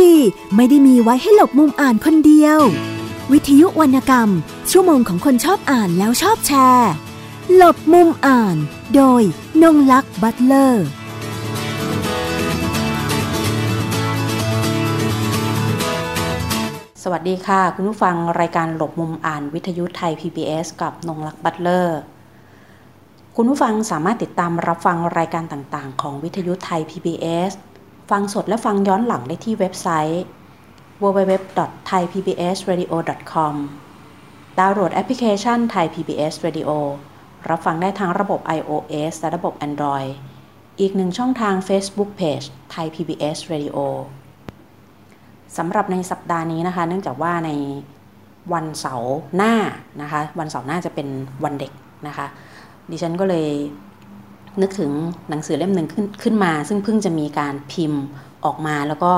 ดีไม่ได้มีไว้ให้หลบมุมอ่านคนเดียว วิทยุวรรณกรรม ชั่วโมงของคนชอบอ่านแล้วชอบแชร์ หลบมุมอ่าน โดยนงลักษ์บัตเลอร์สวัสดีค่ะ คุณผู้ฟังรายการหลบมุมอ่านวิทยุไทย PBS กับนงลักษ์บัตเลอร์คุณผู้ฟังสามารถติดตามรับฟังรายการต่างๆ ของวิทยุไทย PBS ฟังสดและฟังย้อนหลังได้ที่เว็บไซต์ www.thaipbsradio.com ดาวน์โหลดแอปพลิเคชัน Thai PBS Radio รับฟังได้ทั้งระบบ iOS และระบบ Android อีกหนึ่งช่องทาง Facebook Page Thai PBS Radio สำหรับในสัปดาห์นี้นะคะ เนื่องจากว่าในวันเสาร์หน้านะคะ วันเสาร์หน้าจะเป็นวันเด็กนะคะ ดิฉันก็เลย นึกถึงหนังสือเล่มหนึ่งขึ้นขึ้นมา ซึ่งเพิ่งจะมีการพิมพ์ออกมาแล้วก็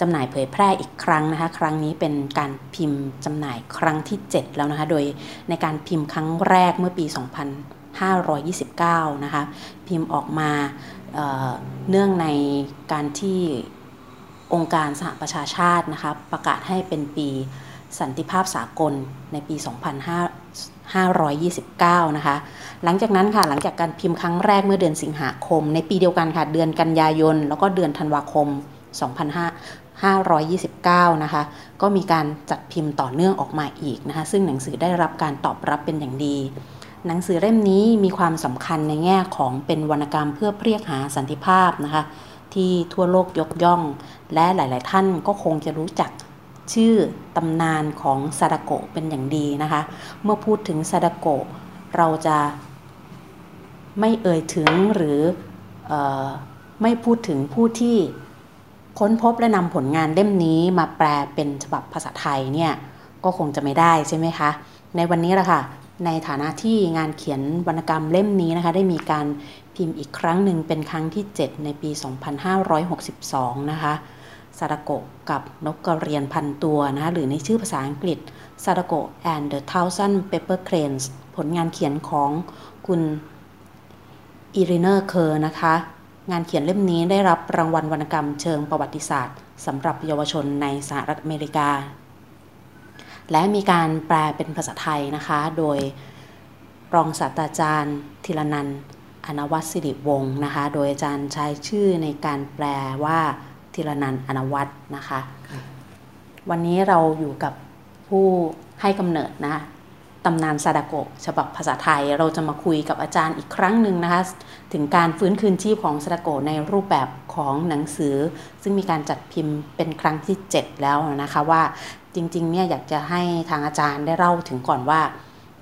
จำหน่ายเผยแพร่อีกครั้งนะคะ ครั้งนี้เป็นการพิมพ์จำหน่ายครั้งที่ 7 แล้วนะคะ โดยในการพิมพ์ครั้งแรกเมื่อปี 2529 นะคะ พิมพ์ออกมาเเนื่องในการที่องค์การสหประชาชาตินะคะประกาศให้เป็นปีสันติภาพสากลในปี 25 2529 นะคะ หลังจากนั้นค่ะ หลังจากการพิมพ์ครั้งแรกเมื่อเดือนสิงหาคม ในปีเดียวกันค่ะ เดือนกันยายน แล้วก็เดือนธันวาคม 2529 นะคะ ก็มีการจัดพิมพ์ต่อเนื่องออกมาอีกนะคะ ซึ่งหนังสือได้รับการตอบรับเป็นอย่างดี หนังสือเล่มนี้มีความสำคัญในแง่ของเป็นวรรณกรรมเพื่อเรียกหาสันติภาพนะคะ ที่ทั่วโลกยกย่อง และหลาย ๆ ท่านก็คงจะรู้จัก ชื่อตำนานของซาดาโกะเป็นอย่างดีนะคะ เมื่อพูดถึงซาดาโกะเราจะไม่เอ่ยถึงหรืออไม่พูดถึงผู้ที่ค้นพบและนำผลงานเล่มนี้มาแปลเป็นฉบับภาษาไทยเนี่ยก็คงจะไม่ได้ใช่ไหมคะ ในวันนี้ละค่ะ ในฐานะที่งานเขียนวรรณกรรมเล่มนี้นะคะ ได้มีการพิมพ์อีกครั้งหนึ่งเป็นครั้งที่ 7 ในปี 2562 นะคะ ซาดาโกะกับนกกระเรียนพันตัวนะคะหรือในชื่อภาษาอังกฤษซาดโก and the Thousand Pepper Cranes ผลงานเขียนของคุณเอเลนอร์เคอร์นะคะ งานเขียนเล่มนี้ได้รับรางวัลวรรณกรรมเชิงประวัติศาสตร์สำหรับเยาวชนในสหรัฐอเมริกา และมีการแปลเป็นภาษาไทยนะคะ โดยรองศาสตราจารย์ธีรนันอนวัตสิริวงศ์นะคะ โดยอาจารย์ใช้ชื่อในการแปลว่า ธีรนันอนวัตนะคะ วันนี้เราอยู่กับผู้ให้กำเนิดนะตำนานซาดาโกะฉบับภาษาไทย เราจะมาคุยกับอาจารย์อีกครั้งหนึ่งนะคะ ถึงการฟื้นคืนชีพของซาดาโกะในรูปแบบของหนังสือ ซึ่งมีการจัดพิมพ์เป็นครั้งที่ 7 แล้วนะคะว่าจริงๆเนี่ยอยากจะให้ทางอาจารย์ได้เล่าถึงก่อนว่า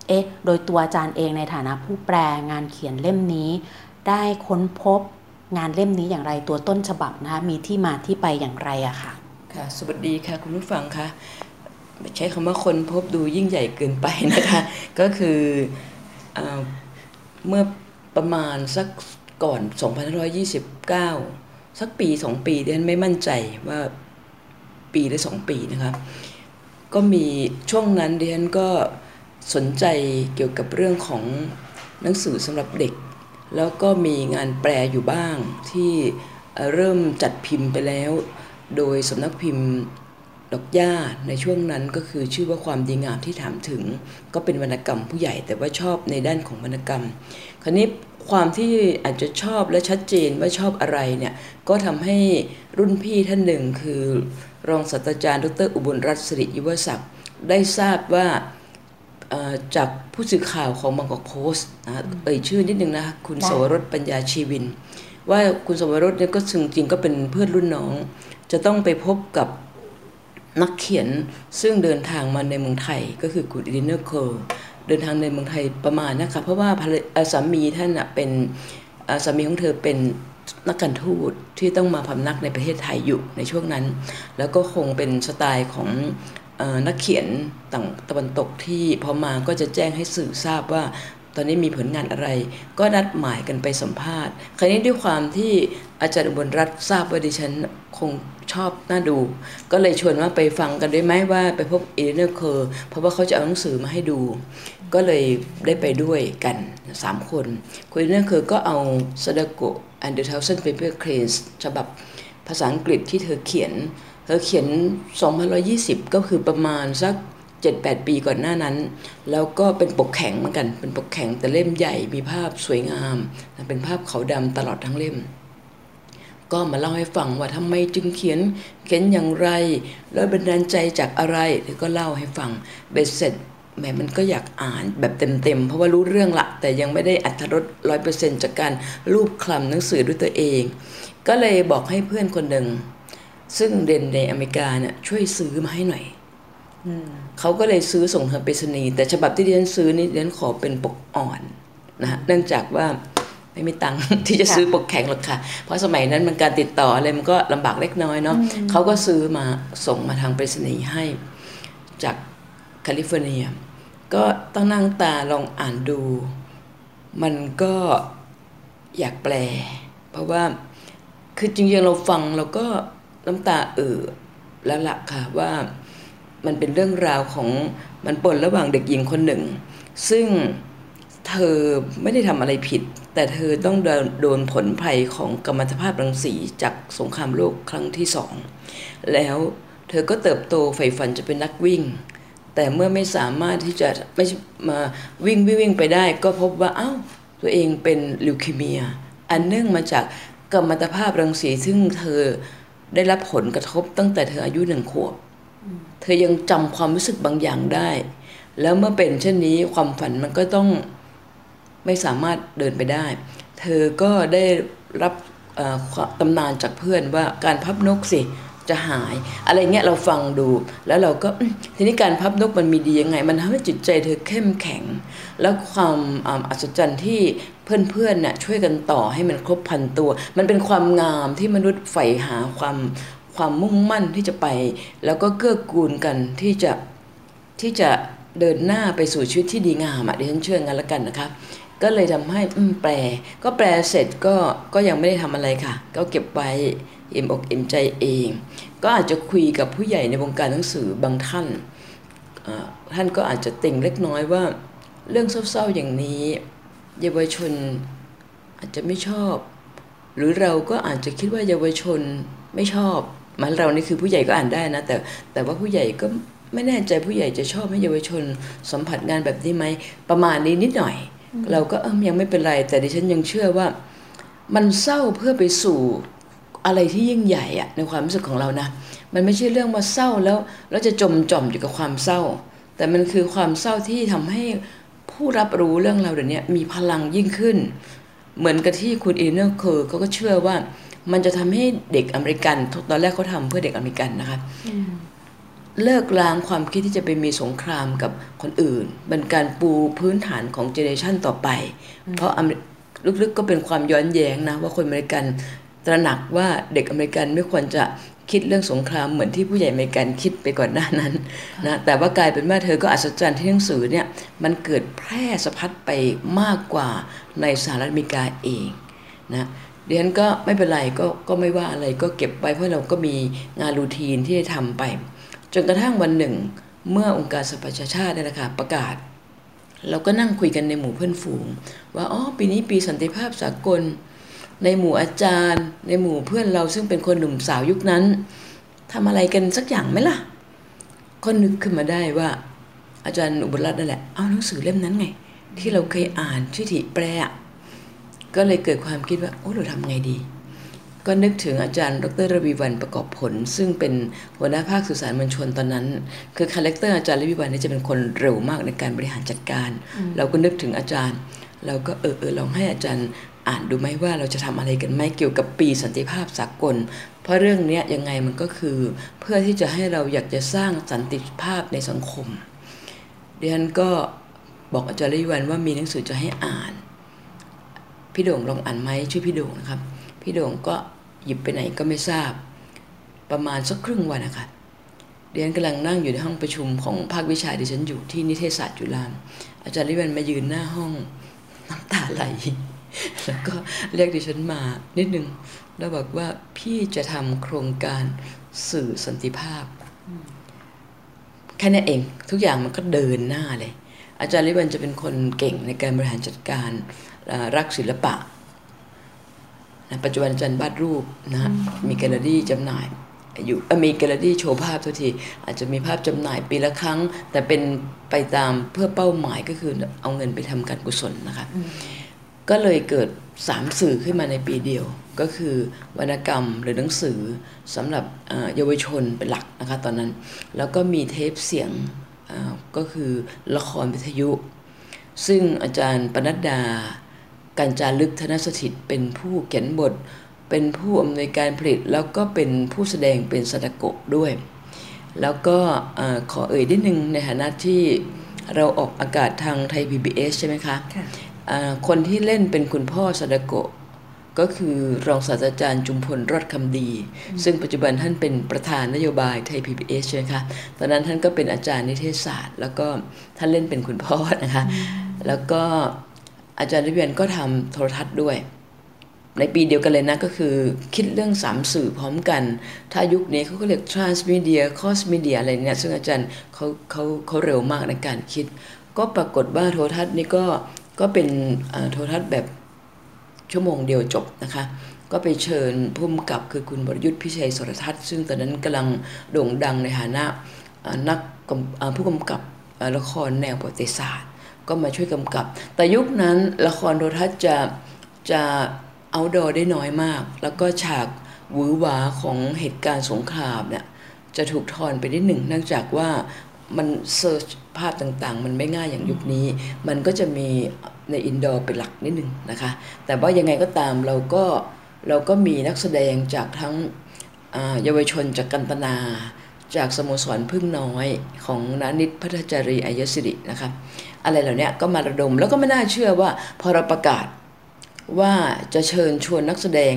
เอ๊ะโดยตัวอาจารย์เองในฐานะผู้แปลงานเขียนเล่มนี้ ได้ค้นพบ งานเล่มนี้อย่างไรตัวต้นฉบับนะคะมีที่มาที่ไปอย่างไรอะค่ะค่ะ สวัสดีค่ะ คุณผู้ฟังคะใช้คำว่าคนพบดูยิ่งใหญ่เกินไปนะคะ ก็คือเอเมื่อประมาณสักก่อน 2529 สักปีสองปีเดนไม่มั่นใจว่าปีหรือสองปีนะคะก็มีช่วงนั้นเดนก็สนใจเกี่ยวกับเรื่องของหนังสือสำหรับเด็ก แล้วก็มีงานแปลอยู่บ้างที่เริ่มจัดพิมพ์ไปแล้ว โดยสำนักพิมพ์ดอกย่าในช่วงนั้นก็คือชื่อว่าความดีงามที่ถามถึง ก็เป็นวรรณกรรมผู้ใหญ่แต่ว่าชอบในด้านของวรรณกรรม คราวนี้ความที่อาจจะชอบและชัดเจนว่าชอบอะไรเนี่ยก็ทำให้รุ่นพี่ท่านหนึ่งคือ รองศาสตราจารย์ดรอุบลรัตน์สิริยุวศักดิ์ได้ทราบว่า จากผู้สื่อข่าวของบางกอกโพสต์นะเอ่ยชื่อนิดนึงนะคุณสวรสปัญญาชีวิน ว่าคุณสวรสเนี่ยก็จริงๆก็เป็นเพื่อนรุ่นน้อง จะต้องไปพบกับนักเขียนซึ่งเดินทางมาในเมืองไทยก็คือคุณเอเลนอร์เคอร์เดินทางในเมืองไทยประมาณนะคะเพราะว่าสามีท่านเป็นสามีของเธอเป็นนักการทูตที่ต้องมาพำนักในประเทศไทยอยู่ในช่วงนั้น แล้วก็คงเป็นสไตล์ของ นักเขียนต่างตะวันตกที่พอมาก็จะแจ้งให้สื่อทราบว่าตอนนี้มีผลงานอะไร ก็นัดหมายกันไปสัมภาษณ์ คราวนี้ด้วยความที่อาจารย์อุบลรัตน์ทราบว่าดิฉันคงชอบน่าดู ก็เลยชวนว่าไปฟังกันได้ไหมว่าไปพบเอเลนอร์เคอร์เพราะว่าเขาจะเอาหนังสือมาให้ดู ก็เลยได้ไปด้วยกันสามคนคุณเอเลนอร์เคอร์ก็เอาซาดาโก and the thousand paper cranes ฉบับภาษาอังกฤษที่เธอเขียน เธอเขียน 2120 ก็คือประมาณสัก 7-8 ปีก่อนหน้านั้น แล้วก็เป็นปกแข็งเหมือนกัน เป็นปกแข็งแต่เล่มใหญ่มีภาพสวยงาม เป็นภาพขาวดำตลอดทั้งเล่ม ก็มาเล่าให้ฟังว่าทำไมจึงเขียนเขียนอย่างไร แล้วบันดาลใจจากอะไรเธอก็เล่าให้ฟังเบ็ดเสร็จแหมมันก็อยากอ่านแบบเต็มๆ เพราะว่ารู้เรื่องละ แต่ยังไม่ได้อัธรสร้อยเปอร์เซ็นต์จากการรูปคลำหนังสือด้วยตัวเอง ก็เลยบอกให้เพื่อนคนหนึ่ง ซึ่งเรียนในอเมริกาเนี่ยช่วยซื้อมาให้หน่อยเขาก็เลยซื้อส่งทางไปรษณีย์แต่ฉบับที่เรียนซื้อนี่เรียนขอเป็นปกอ่อนนะฮะเนื่องจากว่าไม่มีตังค์ที่จะซื้อปกแข็งหรอกค่ะ เพราะสมัยนั้นมันการติดต่ออะไรมันก็ลำบากเล็กน้อยเนาะเขาก็ซื้อมาส่งมาทางไปรษณีย์ให้จากแคลิฟอร์เนีย ก็ต้องนั่งตาลองอ่านดู มันก็อยากแปล เพราะว่าคือจริงๆเราฟังเราก็ น้ำตาเอ่อแล้วล่ะค่ะว่ามันเป็นเรื่องราวของมันปนระหว่างเด็กหญิงคนหนึ่ง ซึ่งเธอไม่ได้ทำอะไรผิด แต่เธอต้องโดนผลภัยของกัมมันตภาพรังสีจากสงครามโลกครั้งที่สองแล้วเธอก็เติบโตใฝ่ฝันจะเป็นนักวิ่ง แต่เมื่อไม่สามารถที่จะไม่มาวิ่งวิ่งไปได้ ก็พบว่าเอา้าตัวเองเป็นลิวคีเมีย อันเนื่องมาจากกัมมันตภาพรังสีซึ่งเธอ ได้รับผลกระทบตั้งแต่เธออายุหนึ่งขวบ เธอยังจำความรู้สึกบางอย่างได้ แล้วเมื่อเป็นเช่นนี้ความฝันมันก็ต้องไม่สามารถเดินไปได้ เธอก็ได้รับตำนานจากเพื่อนว่าการพับนกสิ จะหาย อะไรเงี้ยเราฟังดูแล้วเราก็ทีนี้การพับนกมันมีดียังไง มันทำให้จิตใจเธอเข้มแข็ง แล้วความอัศจรรย์ที่เพื่อนๆเนี่ยช่วยกันต่อให้มันครบพันตัว มันเป็นความงามที่มนุษย์ใฝ่หาความความมุ่งมั่นที่จะไป แล้วก็เกื้อกูลกันที่จะที่จะเดินหน้าไปสู่ชีวิตที่ดีงามอะดิฉันเชื่องั้นละกันนะครับก็เลยทำให้แปล ก็แปลเสร็จก็ก็ยังไม่ได้ทำอะไรค่ะ ก็เก็บไว้ อิ่มอกอิ่มใจเอง ก็อาจจะคุยกับผู้ใหญ่ในวงการหนังสือบางท่านท่านก็อาจจะติ่งเล็กน้อยว่าเรื่องเศร้าๆอย่างนี้ เยาวชนอาจจะไม่ชอบ หรือเราก็อาจจะคิดว่าเยาวชนไม่ชอบ มันเรานี่คือผู้ใหญ่ก็อ่านได้นะ แต่แต่ว่าผู้ใหญ่ก็ไม่แน่ใจผู้ใหญ่จะชอบให้เยาวชนสัมผัสงานแบบนี้ไหมประมาณนี้นิดหน่อย เราก็เออยังไม่เป็นไร แต่ดิฉันยังเชื่อว่า มันเศร้าเพื่อไปสู่ อะไรที่ยิ่งใหญ่อะในความรู้สึกของเรานะมันไม่ใช่เรื่องมาเศร้าแล้วเราจะจมจอมอยู่กับความเศร้า แต่มันคือความเศร้าที่ทำให้ผู้รับรู้เรื่องเราเดี๋ยวนี้มีพลังยิ่งขึ้น เหมือนกับที่คุณเอเลนอร์เคอร์เขาก็เชื่อว่า มันจะทำให้เด็กอเมริกันตอนแรกเขาทำเพื่อเด็กอเมริกันนะคะเลิกล้างความคิดที่จะไปมีสงครามกับคนอื่นเป็นการปูพื้นฐานของ generation ต่อไป เพราะลึกๆก็เป็นความย้อนแย้งนะว่าคนอเมริกัน ตระหนักว่าเด็กอเมริกันไม่ควรจะคิดเรื่องสงครามเหมือนที่ผู้ใหญ่อเมริกันคิดไปก่อนหน้านั้นนะแต่ว่ากลายเป็นว่าเธอก็อัศจรรย์ที่หนังสือเนี่ยมันเกิดแพร่สะพัดไปมากกว่าในสหรัฐอเมริกาเองนะเดียนก็ไม่เป็นไรก็ก็ไม่ว่าอะไรก็เก็บไว้เพราะเราก็มีงานรูทีนที่ได้ทำไป จนกระทั่งวันหนึ่ง เมื่อองค์การสหประชาชาติเนี่ยนะคะประกาศ เราก็นั่งคุยกันในหมู่เพื่อนฝูง ว่าอ๋อปีนี้ปีสันติภาพสากล ในหมู่อาจารย์ ในหมู่เพื่อนเราซึ่งเป็นคนหนุ่มสาวยุคนั้นทำอะไรกันสักอย่างไหมล่ะก็นึกขึ้นมาได้ว่า อาจารย์อุบลรัตน์นั่นแหละเอาหนังสือเล่มนั้นไง ที่เราเคยอ่านชื่อที่แปลก็เลยเกิดความคิดว่าโอ้เราทำไงดี ก็นึกถึงอาจารย์ดรระวีวันประกอบผล ซึ่งเป็นหัวหน้าภาคสื่อสารมวลชนตอนนั้น คือ character อาจารย์ระวีวันนี่จะเป็นคนเร็วมากในการบริหารจัดการ เราก็นึกถึงอาจารย์เราก็เออเออลองให้อาจารย์ อ่านดูไหมว่าเราจะทำอะไรกันไหมเกี่ยวกับปีสันติภาพสากล เพราะเรื่องนี้ยังไงมันก็คือ เพื่อที่จะให้เราอยากจะสร้างสันติภาพในสังคมดิฉันก็บอกอาจารย์ระวีวันว่ามีหนังสือจะให้อ่าน พี่โด่งลองอ่านไหมช่วยพี่โด่งนะครับ พี่โด่งก็หยิบไปไหนก็ไม่ทราบ ประมาณสักครึ่งวันนะคะเรียนกำลังนั่งอยู่ในห้องประชุมของภาควิชาดิฉันอยู่ที่นิเทศศาสตร์จุฬาอาจารย์ลิวันมายืนหน้าห้องน้ำตาไหล แล้วก็เรียกดิฉันมานิดนึง แล้วบอกว่าพี่จะทำโครงการสื่อสันติภาพ แค่นี้เอง ทุกอย่างมันก็เดินหน้าเลย อาจารย์ระวีวันจะเป็นคนเก่งในการบริหารจัดการรักศิลปะนะปัจจุบันท่านวาดรูปนะ มีแกลเลอรี่จำหน่ายอยู่เอ่อมีแกลเลอรี่โชว์ภาพทุกที อาจจะมีภาพจำหน่ายปีละครั้ง แต่เป็นไปตามเพื่อเป้าหมายก็คือเอาเงินไปทำการกุศลนะคะ ก็เลยเกิดสามสื่อขึ้นมาในปีเดียว ก็คือวรรณกรรมหรือหนังสือสำหรับเยาวชนเป็นหลักนะคะตอนนั้น แล้วก็มีเทปเสียงก็คือละครวิทยุ ซึ่งอาจารย์ปนัดดา การจารึกธนสถิตเป็นผู้เขียนบท เป็นผู้อำนวยการผลิต แล้วก็เป็นผู้แสดงเป็นสตะโกะด้วย แล้วก็อขอเอ่ยนิดนึงในฐานะที่เราออกอากาศทางไทย PBS ใช่ไหมคะ ค่ะอ่าคนที่เล่นเป็นคุณพ่อสดาโกะก็คือรองศาสตราจารย์จุมพลรอดคำดี ซึ่งปัจจุบันท่านเป็นประธานนโยบายไทย PBS ใช่ไหมคะ ตอนนั้นท่านก็เป็นอาจารย์นิเทศศาสตร์ แล้วก็ท่านเล่นเป็นคุณพ่อนะคะ แล้วก็อาจารย์ริเวียนก็ทำโทรทัศน์ด้วย ในปีเดียวกันเลยนะก็คือคิดเรื่องสามสื่อพร้อมกัน ถ้ายุคนี้เขาก็เรียก transmedia cross media อะไรเนี่ย ซึ่งอาจารย์เขาเขาเขาเร็วมากในการคิด ก็ปรากฏว่าโทรทัศน์นี่ก็ ก็เป็นโทรทัศน์แบบชั่วโมงเดียวจบนะคะ ก็ไปเชิญผู้กำกับคือคุณบรยุทธ์พิชัยสรทัศน์ซึ่งตอนนั้นกำลังโด่งดังในฐานะนักผู้กำกับละครแนวประวัติศาสตร์ ก็มาช่วยกำกับ แต่ยุคนั้นละครโทรทัศน์จะจะ outdoor ได้น้อยมาก แล้วก็ฉากหวือหวาของเหตุการณ์สงครามเนี่ยจะถูกทอนไปนิดหนึ่งเนื่องจากว่ามัน search ภาพต่างๆ มันไม่ง่ายอย่างยุคนี้ มันก็จะมีใน indoor เป็นหลักนิดนึงนะคะ แต่ว่ายังไงก็ตามเราก็เราก็มีนักแสดงจากทั้งเยาวชนจากกันตนา จากสโมสรผึ้งน้อยของน้านิดภัทรจารีย์อัยศิรินะคะอะไรเหล่านี้ก็มาระดมแล้วก็ไม่น่าเชื่อว่าพอเราประกาศว่าจะเชิญชวนนักแสดง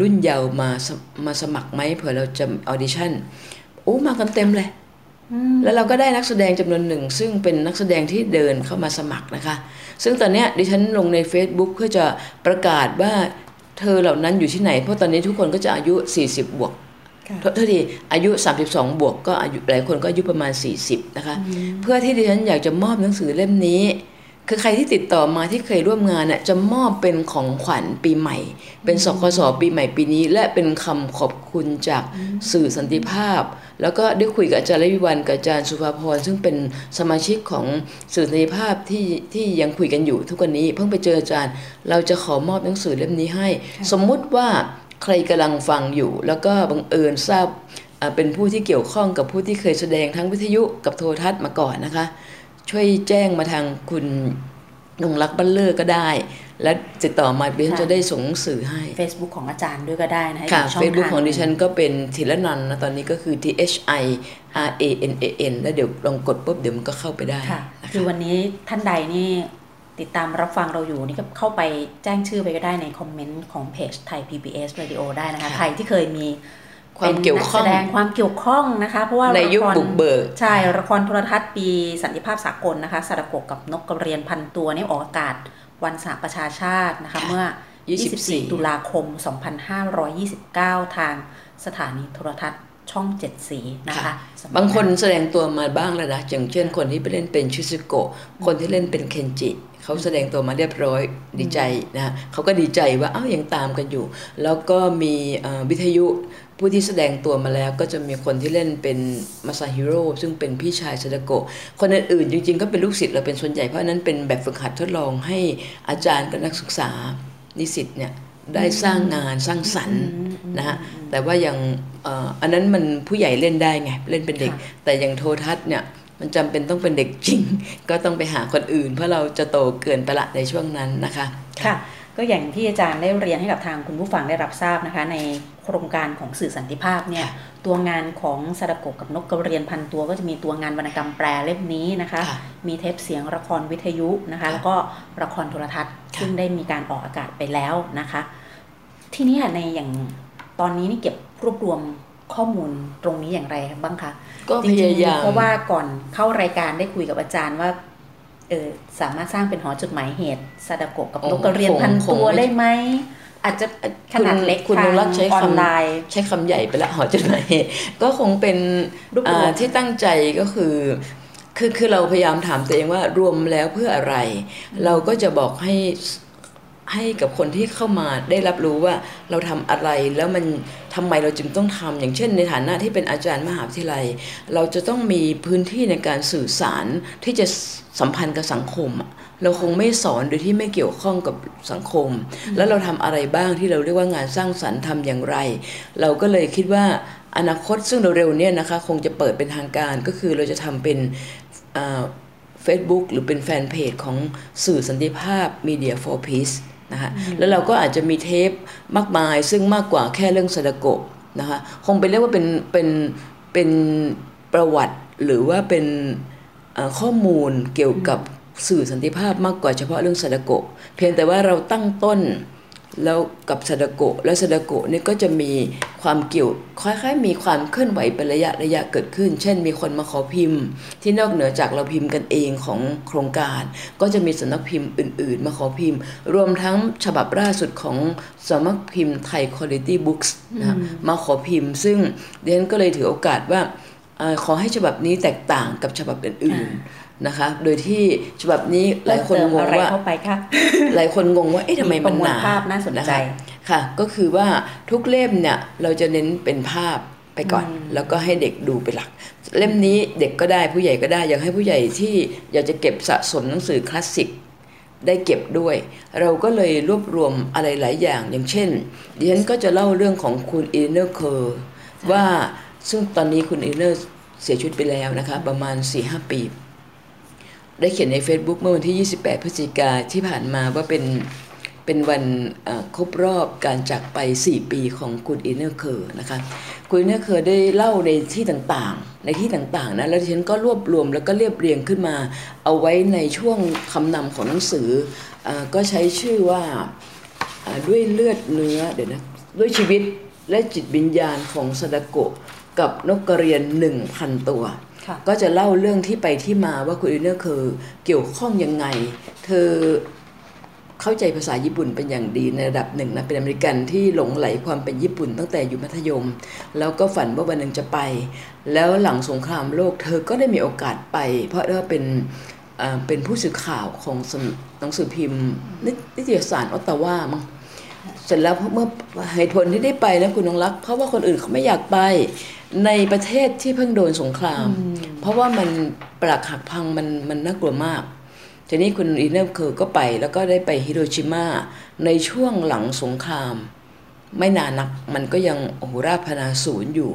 รุ่นเยาว์มาสมาสมัครไหมเผื่อเราจะออดิชั่นโอ้มากันเต็มเลย แล้วเราก็ได้นักแสดงจำนวนหนึ่ง ซึ่งเป็นนักแสดงที่เดินเข้ามาสมัครนะคะ ซึ่งตอนเนี้ยดิฉันลงใน Facebook เพื่อจะประกาศว่าเธอเหล่านั้นอยู่ที่ไหน เพราะตอนนี้ทุกคนก็จะอายุ 40 บวกค่ะโทษโทษทีอายุ 32 บวกก็อายุหลายคนก็อายุประมาณ 40 นะคะ เพื่อที่ดิฉันอยากจะมอบหนังสือเล่มนี้ คือใครที่ติดต่อมาที่เคยร่วมงานน่ะจะมอบเป็นของขวัญปีใหม่ เป็นสคสปีใหม่ปีนี้ และเป็นคำขอบคุณจากสื่อสันติภาพ แล้วก็ได้คุยกับอาจารย์ระวิวันกับอาจารย์สุภาพรซึ่งเป็นสมาชิกของสื่อสันติภาพที่ที่ยังคุยกันอยู่ทุกวันนี้ เพิ่งไปเจออาจารย์ เราจะขอมอบหนังสือเล่มนี้ให้ สมมุติว่าใครกำลังฟังอยู่ แล้วก็บังเอิญทราบอ่าเป็นผู้ที่เกี่ยวข้องกับผู้ที่เคยแสดงทั้งวิทยุกับโทรทัศน์มาก่อนนะคะ ช่วยแจ้งมาทางคุณนงรักบัลเลอร์ก็ได้ และติดต่อมาดิฉันค่ะจะได้ส่งหนังสือให้ Facebook ของอาจารย์ด้วยก็ได้นะคะค่ะอีกช่อง Facebook ทาของดิฉันก็เป็นธีรนันท์นะตอนนี้ก็คือ T H I R A N A N แล้วเดี๋ยวลองกดปุ๊บเดี๋ยวมันก็เข้าไปได้ค่ะนะคือคะวันนี้ท่านใดนี่ติดตามรับฟังเราอยู่นี่ก็เข้าไปแจ้งชื่อไปก็ได้ในคอมเมนต์ของเพจไทย PBS Radio ได้นะคะ ใครที่เคยมี ความเกี่ยวข้องป็นนัแสดงความเกี่ยวข้องนะคะ เพราะว่าในยุคละรบุกเบิกใช่ละครโทรทัศน์ปีสันติภาพสากลนะคะสระกกกับนกกระเรียนพันตัวนี่ออกอากาศวันสหประชาชาตินะคะเมื่อ 24 ตุลาคม 2529 ทางสถานีโทรทัศน์ ช่องเจ็ดสีนะคะสำหรับางคนแสดงตัวมาบ้างแล้วนะอย่างเช่นคนที่ไปเล่นเป็นชิซุโกะคนที่เล่นเป็นเคนจิเขาแสดงตัวมาเรียบร้อยดีใจนะฮะเขาก็ดีใจว่าอ้าวยังตามกันอยู่ แล้วก็มีเอ่อวิทยุผู้ที่แสดงตัวมาแล้วก็จะมีคนที่เล่นเป็นมาซาฮิโร่ซึ่งเป็นพี่ชายซาดาโกะคนอื่นๆจริงๆ ก็เป็นลูกศิษย์เราเป็นส่วนใหญ่เพราะอันนั้นเป็นแบบฝึกหัดทดลองให้อาจารย์กับนักศึกษานิสิตเนี่ย ได้สร้างงานสร้างสรรค์นะฮะแต่ว่าอย่างเอ่ออันนั้นมันผู้ใหญ่เล่นได้ไงเล่นเป็นเด็กค่ะแต่อย่างโทรทัศน์เนี่ยมันจำเป็นต้องเป็นเด็กจริง ก็ต้องไปหาคนอื่น เพราะเราจะโตเกินไปละในช่วงนั้นนะคะค่ะ ก็อย่างที่อาจารย์ได้เรียนให้กับทางคุณผู้ฟังได้รับทราบนะคะ ในโครงการของสื่อสันติภาพเนี่ยค่ะตัวงานของสระกกกับนกกระเรียนพันตัว ก็จะมีตัวงานวรรณกรรมแปลเล่มนี้นะคะค่ะมีเทปเสียงละครวิทยุนะคะค่ะแล้วก็ละครโทรทัศน์ค่ะซึ่งได้มีการออกอากาศไปแล้วนะคะ ที่นี่ในอย่างตอนนี้นี่เก็บรวบรวมข้อมูลตรงนี้อย่างไรบ้างคะก็จพริงยายาๆมเพราะว่าก่อนเข้ารายการได้คุยกับอาจารย์ว่าเออสามารถสร้างเป็นหอจดหมายเหตุซาดาโกะกับโอ้นกกระเรียนพันคงตัวไม่ได้ไหมอาจจะขนาดเล็กคุณทางนรักใช้ออนคำไลน์ใช้คำใหญ่ไปละหอจดหมายเหตุก็คงเป็นรวบรวมอ่าที่ตั้งใจก็คือคือคือเราพยายามถามตัวเองว่ารวมแล้วเพื่ออะไร เราก็จะบอกให้ ให้กับคนที่เข้ามาได้รับรู้ว่าเราทำอะไรแล้วมันทำไมเราจึงต้องทำอย่างเช่น ในฐานะที่เป็นอาจารย์มหาวิทยาลัย เราจะต้องมีพื้นที่ในการสื่อสารที่จะสัมพันธ์กับสังคม เราคงไม่สอนโดยที่ไม่เกี่ยวข้องกับสังคม แล้วเราทำอะไรบ้างที่เราเรียกว่างานสร้างสรรค์ทำอย่างไร เราก็เลยคิดว่าอนาคตซึ่งเร็วๆนี้นะคะคงจะเปิดเป็นทางการก็คือเราจะทำเป็นเฟซบุ๊กหรือเป็นแฟนเพจของสื่อสันติภาพ Media for Peace นะคะแล้วเราก็อาจจะมีเทปมากมาย ซึ่งมากกว่าแค่เรื่องซาดาโกะนะคะคงเป็นเรียกว่าเป็นเป็นเป็นประวัติหรือว่าเป็นข้อมูลเกี่ยวกับสื่อสันติภาพมากกว่าเฉพาะเรื่องซาดาโกะเพียงแต่ว่าเราตั้งต้น แล้วกับซาดาโกะและซาดาโกะนี่ก็จะมีความเกี่ยวคล้ายๆ มีความเคลื่อนไหวเป็นระยะระยะเกิดขึ้น เช่น มีคนมาขอพิมพ์ ที่นอกเหนือจากเราพิมพ์กันเองของโครงการ ก็จะมีสำนักพิมพ์อื่นๆ มาขอพิมพ์ รวมทั้งฉบับล่าสุดของสำนักพิมพ์ไทย Quality Books นะมาขอพิมพ์ ซึ่งเดนก็เลยถือโอกาสว่าขอให้ฉบับนี้แตกต่างกับฉบับอื่นๆ นะคะ โดยที่ฉบับนี้หลายคนงงว่าหลายคนงงว่าเอ๊ะทำไมมันหนาภาพน่าสนใจค่ะ ก็คือว่าทุกเล่มเนี่ยเราจะเน้นเป็นภาพไปก่อน แล้วก็ให้เด็กดูเป็นหลัก เล่มนี้เด็กก็ได้ผู้ใหญ่ก็ได้ อยากให้ผู้ใหญ่ที่อยากจะเก็บสะสมหนังสือคลาสสิกได้เก็บด้วย เราก็เลยรวบรวมอะไรหลายอย่างอย่างเช่นดิฉันก็จะเล่าเรื่องของคุณอีเลนอร์เคอร์ว่าซึ่งตอนนี้คุณอีเลนอร์เสียชีวิตไปแล้วนะคะ ประมาณ4-5ปี ได้เขียนใน Facebook เมื่อวันที่ 28 พฤศจิกาที่ผ่านมาว่าเป็นเป็นวันครบรอบการจากไป 4 ปีของคุณอีเลนอร์เคอร์นะคะคุณอีเลนอร์เคอร์ได้เล่าในที่ต่างๆ ในที่ต่างๆนะแล้วฉันก็รวบรวมแล้วก็เรียบเรียงขึ้นมา เอาไว้ในช่วงคำนำของหนังสืออก็ใช้ชื่อว่าด้วยเลือดเนื้อเดี๋ยวนะด้วยชีวิตและจิตวิญญาณของซาดาโกะกับนกกระเรียน 1,000 ตัว ก็จะเล่าเรื่องที่ไปที่มาว่าคุณอีเลนอร์คือเกี่ยวข้องยังไง เธอเข้าใจภาษาญี่ปุ่นเป็นอย่างดีในระดับหนึ่งนะเป็นอเมริกันที่หลงไหลความเป็นญี่ปุ่นตั้งแต่อยู่มัธยม แล้วก็ฝันว่าวันหนึ่งจะไป แล้วหลังสงครามโลกเธอก็ได้มีโอกาสไป เพราะว่าเป็นเป็นผู้สื่อข่าวของหนังสือพิมพ์นิตยสารออตตาวามั้งเสร็จแล้วเมื่อเหตุผลที่ได้ไปนะคุณนงรัก เพราะว่าคนอื่นเขาไม่อยากไป ในประเทศที่เพิ่งโดนสงคราม เพราะว่ามันปรักหักพังมันมันน่ากลัวมาก ทีนี้คุณอีเลนอร์เคอร์ก็ไปแล้วก็ได้ไปฮิโรชิมาในช่วงหลังสงคราม ไม่นานนักมันก็ยังโอ้โหราบพนาสูรอยู่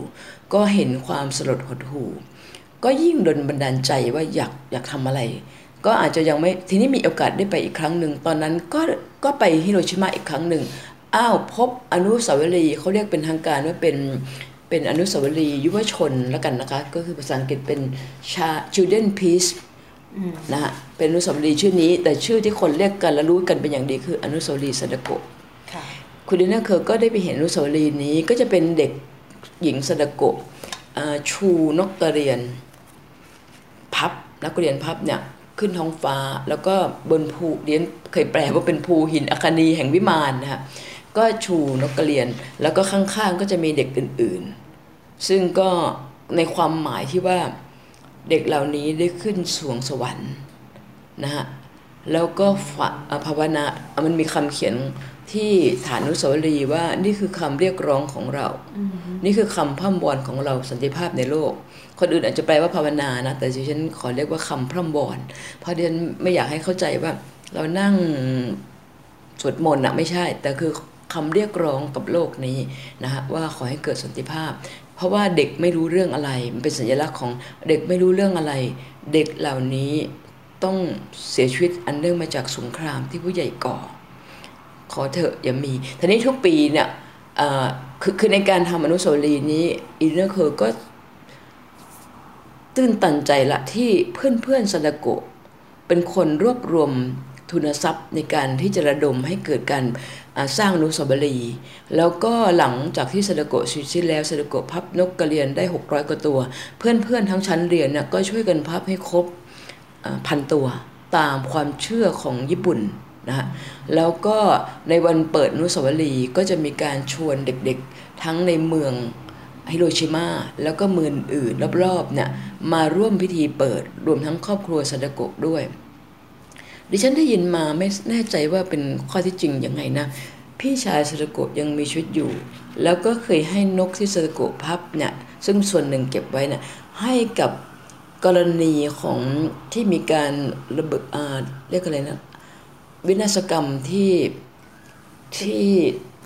ก็เห็นความสลดหดหู่ ก็ยิ่งดลบันดาลใจว่าอยากอยากทำอะไร ก็อาจจะยังไม่ทีนี้มีโอกาสได้ไปอีกครั้งหนึ่งตอนนั้นก็ก็ไปฮิโรชิมาอีกครั้งหนึ่งอ้าวพบอนุสาวรีย์เขาเรียกเป็นทางการว่าเป็น เป็นอนุสาวรีย์ยุวชนแล้วกันนะคะ ก็คือภาษาอังกฤษเป็นชา children peace นะฮะเป็นอนุสาวรีย์ชื่อนี้ แต่ชื่อที่คนเรียกกันและรู้กันเป็นอย่างดีคืออนุสาวรีย์สดโกคุณดินาเคอร์ก็ได้ไปเห็นอนุสาวรีย์นี้ก็จะเป็นเด็กหญิงสดโกชูนกกระเรียน พับนักเรียนพับเนี่ยขึ้นท้องฟ้าแล้วก็บนภูเรียนเคยแปลว่าเป็นภูหินอคนีแห่งวิมานนะคะก็ชูนกกระเรียน แล้วก็ข้างๆก็จะมีเด็กอื่นๆ ซึ่งก็ในความหมายที่ว่าเด็กเหล่านี้ได้ขึ้นสวงสวรรค์นะฮะแล้วก็ภาวนา มันมีคำเขียนที่ฐานุสาวรีย์ว่านี่คือคำเรียกร้องของเรา นี่คือคำพร่ำวอนของเราสันติภาพในโลก คนอื่นอาจจะแปลว่าภาวนานะ แต่ฉันขอเรียกว่าคำพร่ำวอน เพราะเดนไม่อยากให้เข้าใจว่า เรานั่งสวดมนต์อะไม่ใช่ แต่คือคำเรียกร้องกับโลกนี้นะฮะว่าขอให้เกิดสันติภาพเพ ราะว่าเด็กไม่รู้เรื่องอะไร มันเป็นสัญลักษณ์ของเด็กไม่รู้เรื่องอะไร เด็กเหล่านี้ต้องเสียชีวิตอันเนื่องมาจากสงครามที่ผู้ใหญ่ก่อ ขอเถอะอย่ามีทีนี้ทุกปีเนี่ยคือคือในการทำอนุสาวรีย์นี้อีเลนอร์เคอร์ก็ตื้นตันใจละที่เพื่อนเพื่อนซาดโกเป็นคนรวบรวมทุนทรัพย์ในการที่จะระดมให้เกิดการ สร้างนุสาวรีย์แล้วก็หลังจากที่สดโกชิชิแล้วสดโกพับนกกระเรียนได้ 600 กว่าตัว เพื่อนๆทั้งชั้นเรียนเนี่ยก็ช่วยกันพับให้ครบพันตัวตามความเชื่อของญี่ปุ่นนะฮะแล้วก็ในวันเปิดนุสาวรีย์ก็จะมีการชวนเด็กๆ ทั้งในเมืองฮิโรชิมาแล้วก็เมืองอื่นรอบๆเนี่ยมาร่วมพิธีเปิดรวมทั้งครอบครัวซาดโกะด้วย ดิฉันได้ยินมาไม่แน่ใจว่าเป็นข้อที่จริงยังไงนะ พี่ชายสระโกะยังมีชีวิตอยู่ แล้วก็เคยให้นกที่สระโกะพับเนี่ยซึ่งส่วนหนึ่งเก็บไว้เนี่ยให้กับกรณีของที่มีการระเบิดอ่าเรียกอะไรนะวินาศกรรมที่ที่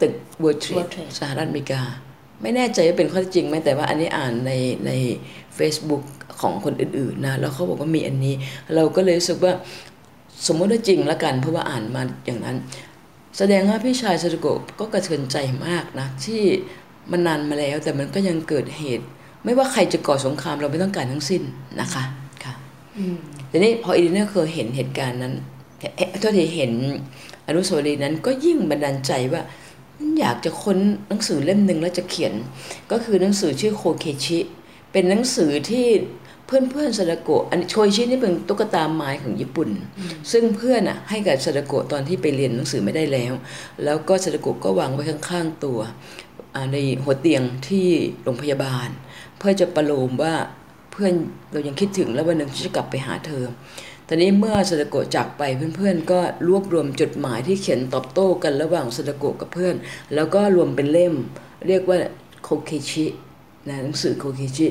ตึก World Trade World Trade สหรัฐอเมริกา ไม่แน่ใจว่าเป็นข้อเท็จจริงไหมแต่ว่าอันนี้อ่านในใน Facebook ของคนอื่นๆนะแล้วเขาบอกว่ามีอันนี้ เราก็เลยรู้สึกว่า สมมติว่าจริงแล้วกันเพราะว่าอ่านมาอย่างนั้น แสดงว่าพี่ชายซาโกะก็กระเทือนใจมากนะที่มันนานมาแล้วแต่มันก็ยังเกิดเหตุ ไม่ว่าใครจะก่อสงครามเราไม่ต้องการทั้งสิ้นนะคะค่ะอืมทีนี้พออีดิเนอร์เคยเห็นเหตุการณ์นั้นเอ๊ะโทษทีเห็นอนุสาวรีย์นั้นก็ยิ่งบันดาลใจว่าอยากจะค้นหนังสือเล่มหนึ่งแล้วจะเขียน ก็คือหนังสือชื่อโคเคชิ เป็นหนังสือที่ เพื่อนเพื่อนๆซาดาโกะอันโชยชินี่เป็นตุ๊กตาไม้ของญี่ปุ่น ซึ่งเพื่อนอะให้กับซาดาโกะตอนที่ไปเรียนหนังสือไม่ได้แล้ว แล้วก็ซาดาโกะก็วางไว้ข้างๆตัวอ่าในหัวเตียงที่โรงพยาบาล เพื่อจะประโลมว่าเพื่อนเรายังคิดถึงแล้ววันหนึ่งจะกลับไปหาเธอตอนนี้เมื่อซาดาโกะจากไปเพื่อนๆ ก็รวบรวมจดหมายที่เขียนตอบโต้กันระหว่างซาดาโกะกับเพื่อน แล้วก็รวมเป็นเล่ม เรียกว่าโคเคชินะหนังสือโคเคชิ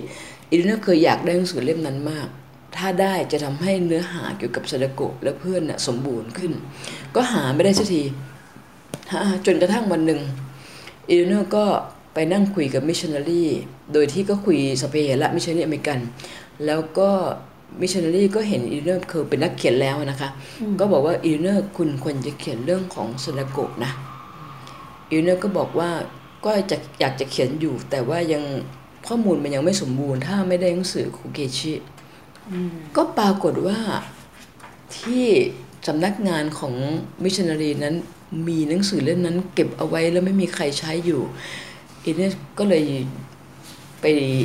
อีริน่าเคยอยากได้หนังสือเล่มนั้นมาก ถ้าได้จะทำให้เนื้อหาเกี่ยวกับซาดาโกะและเพื่อนน่ะสมบูรณ์ขึ้น ก็หาไม่ได้สักทีหาจนกระทั่งวันหนึ่งอีลิโนก็ไปนั่งคุยกับมิชชันนารีโดยที่ก็คุยสเปนและมิชชันนารีอเมริกัน แล้วก็มิชชันนารีก็เห็นอีเลนอร์คือเป็นนักเขียนแล้วนะคะ ก็บอกว่าอีเลนอร์คุณควรจะเขียนเรื่องของซาดาโกะนะอีเลนอร์ก็บอกว่าก็จะอยากจะเขียนอยู่แต่ว่ายัง ข้อมูลมันยังไม่สมบูรณ์ ถ้าไม่ได้หนังสือคุเกชิก็ปรากฏว่าที่สำนักงานของมิชชันนารีนั้นมีหนังสือเล่มนั้นเก็บเอาไว้แล้วไม่มีใครใช้อยู่อีเลนอร์ก็เลยไป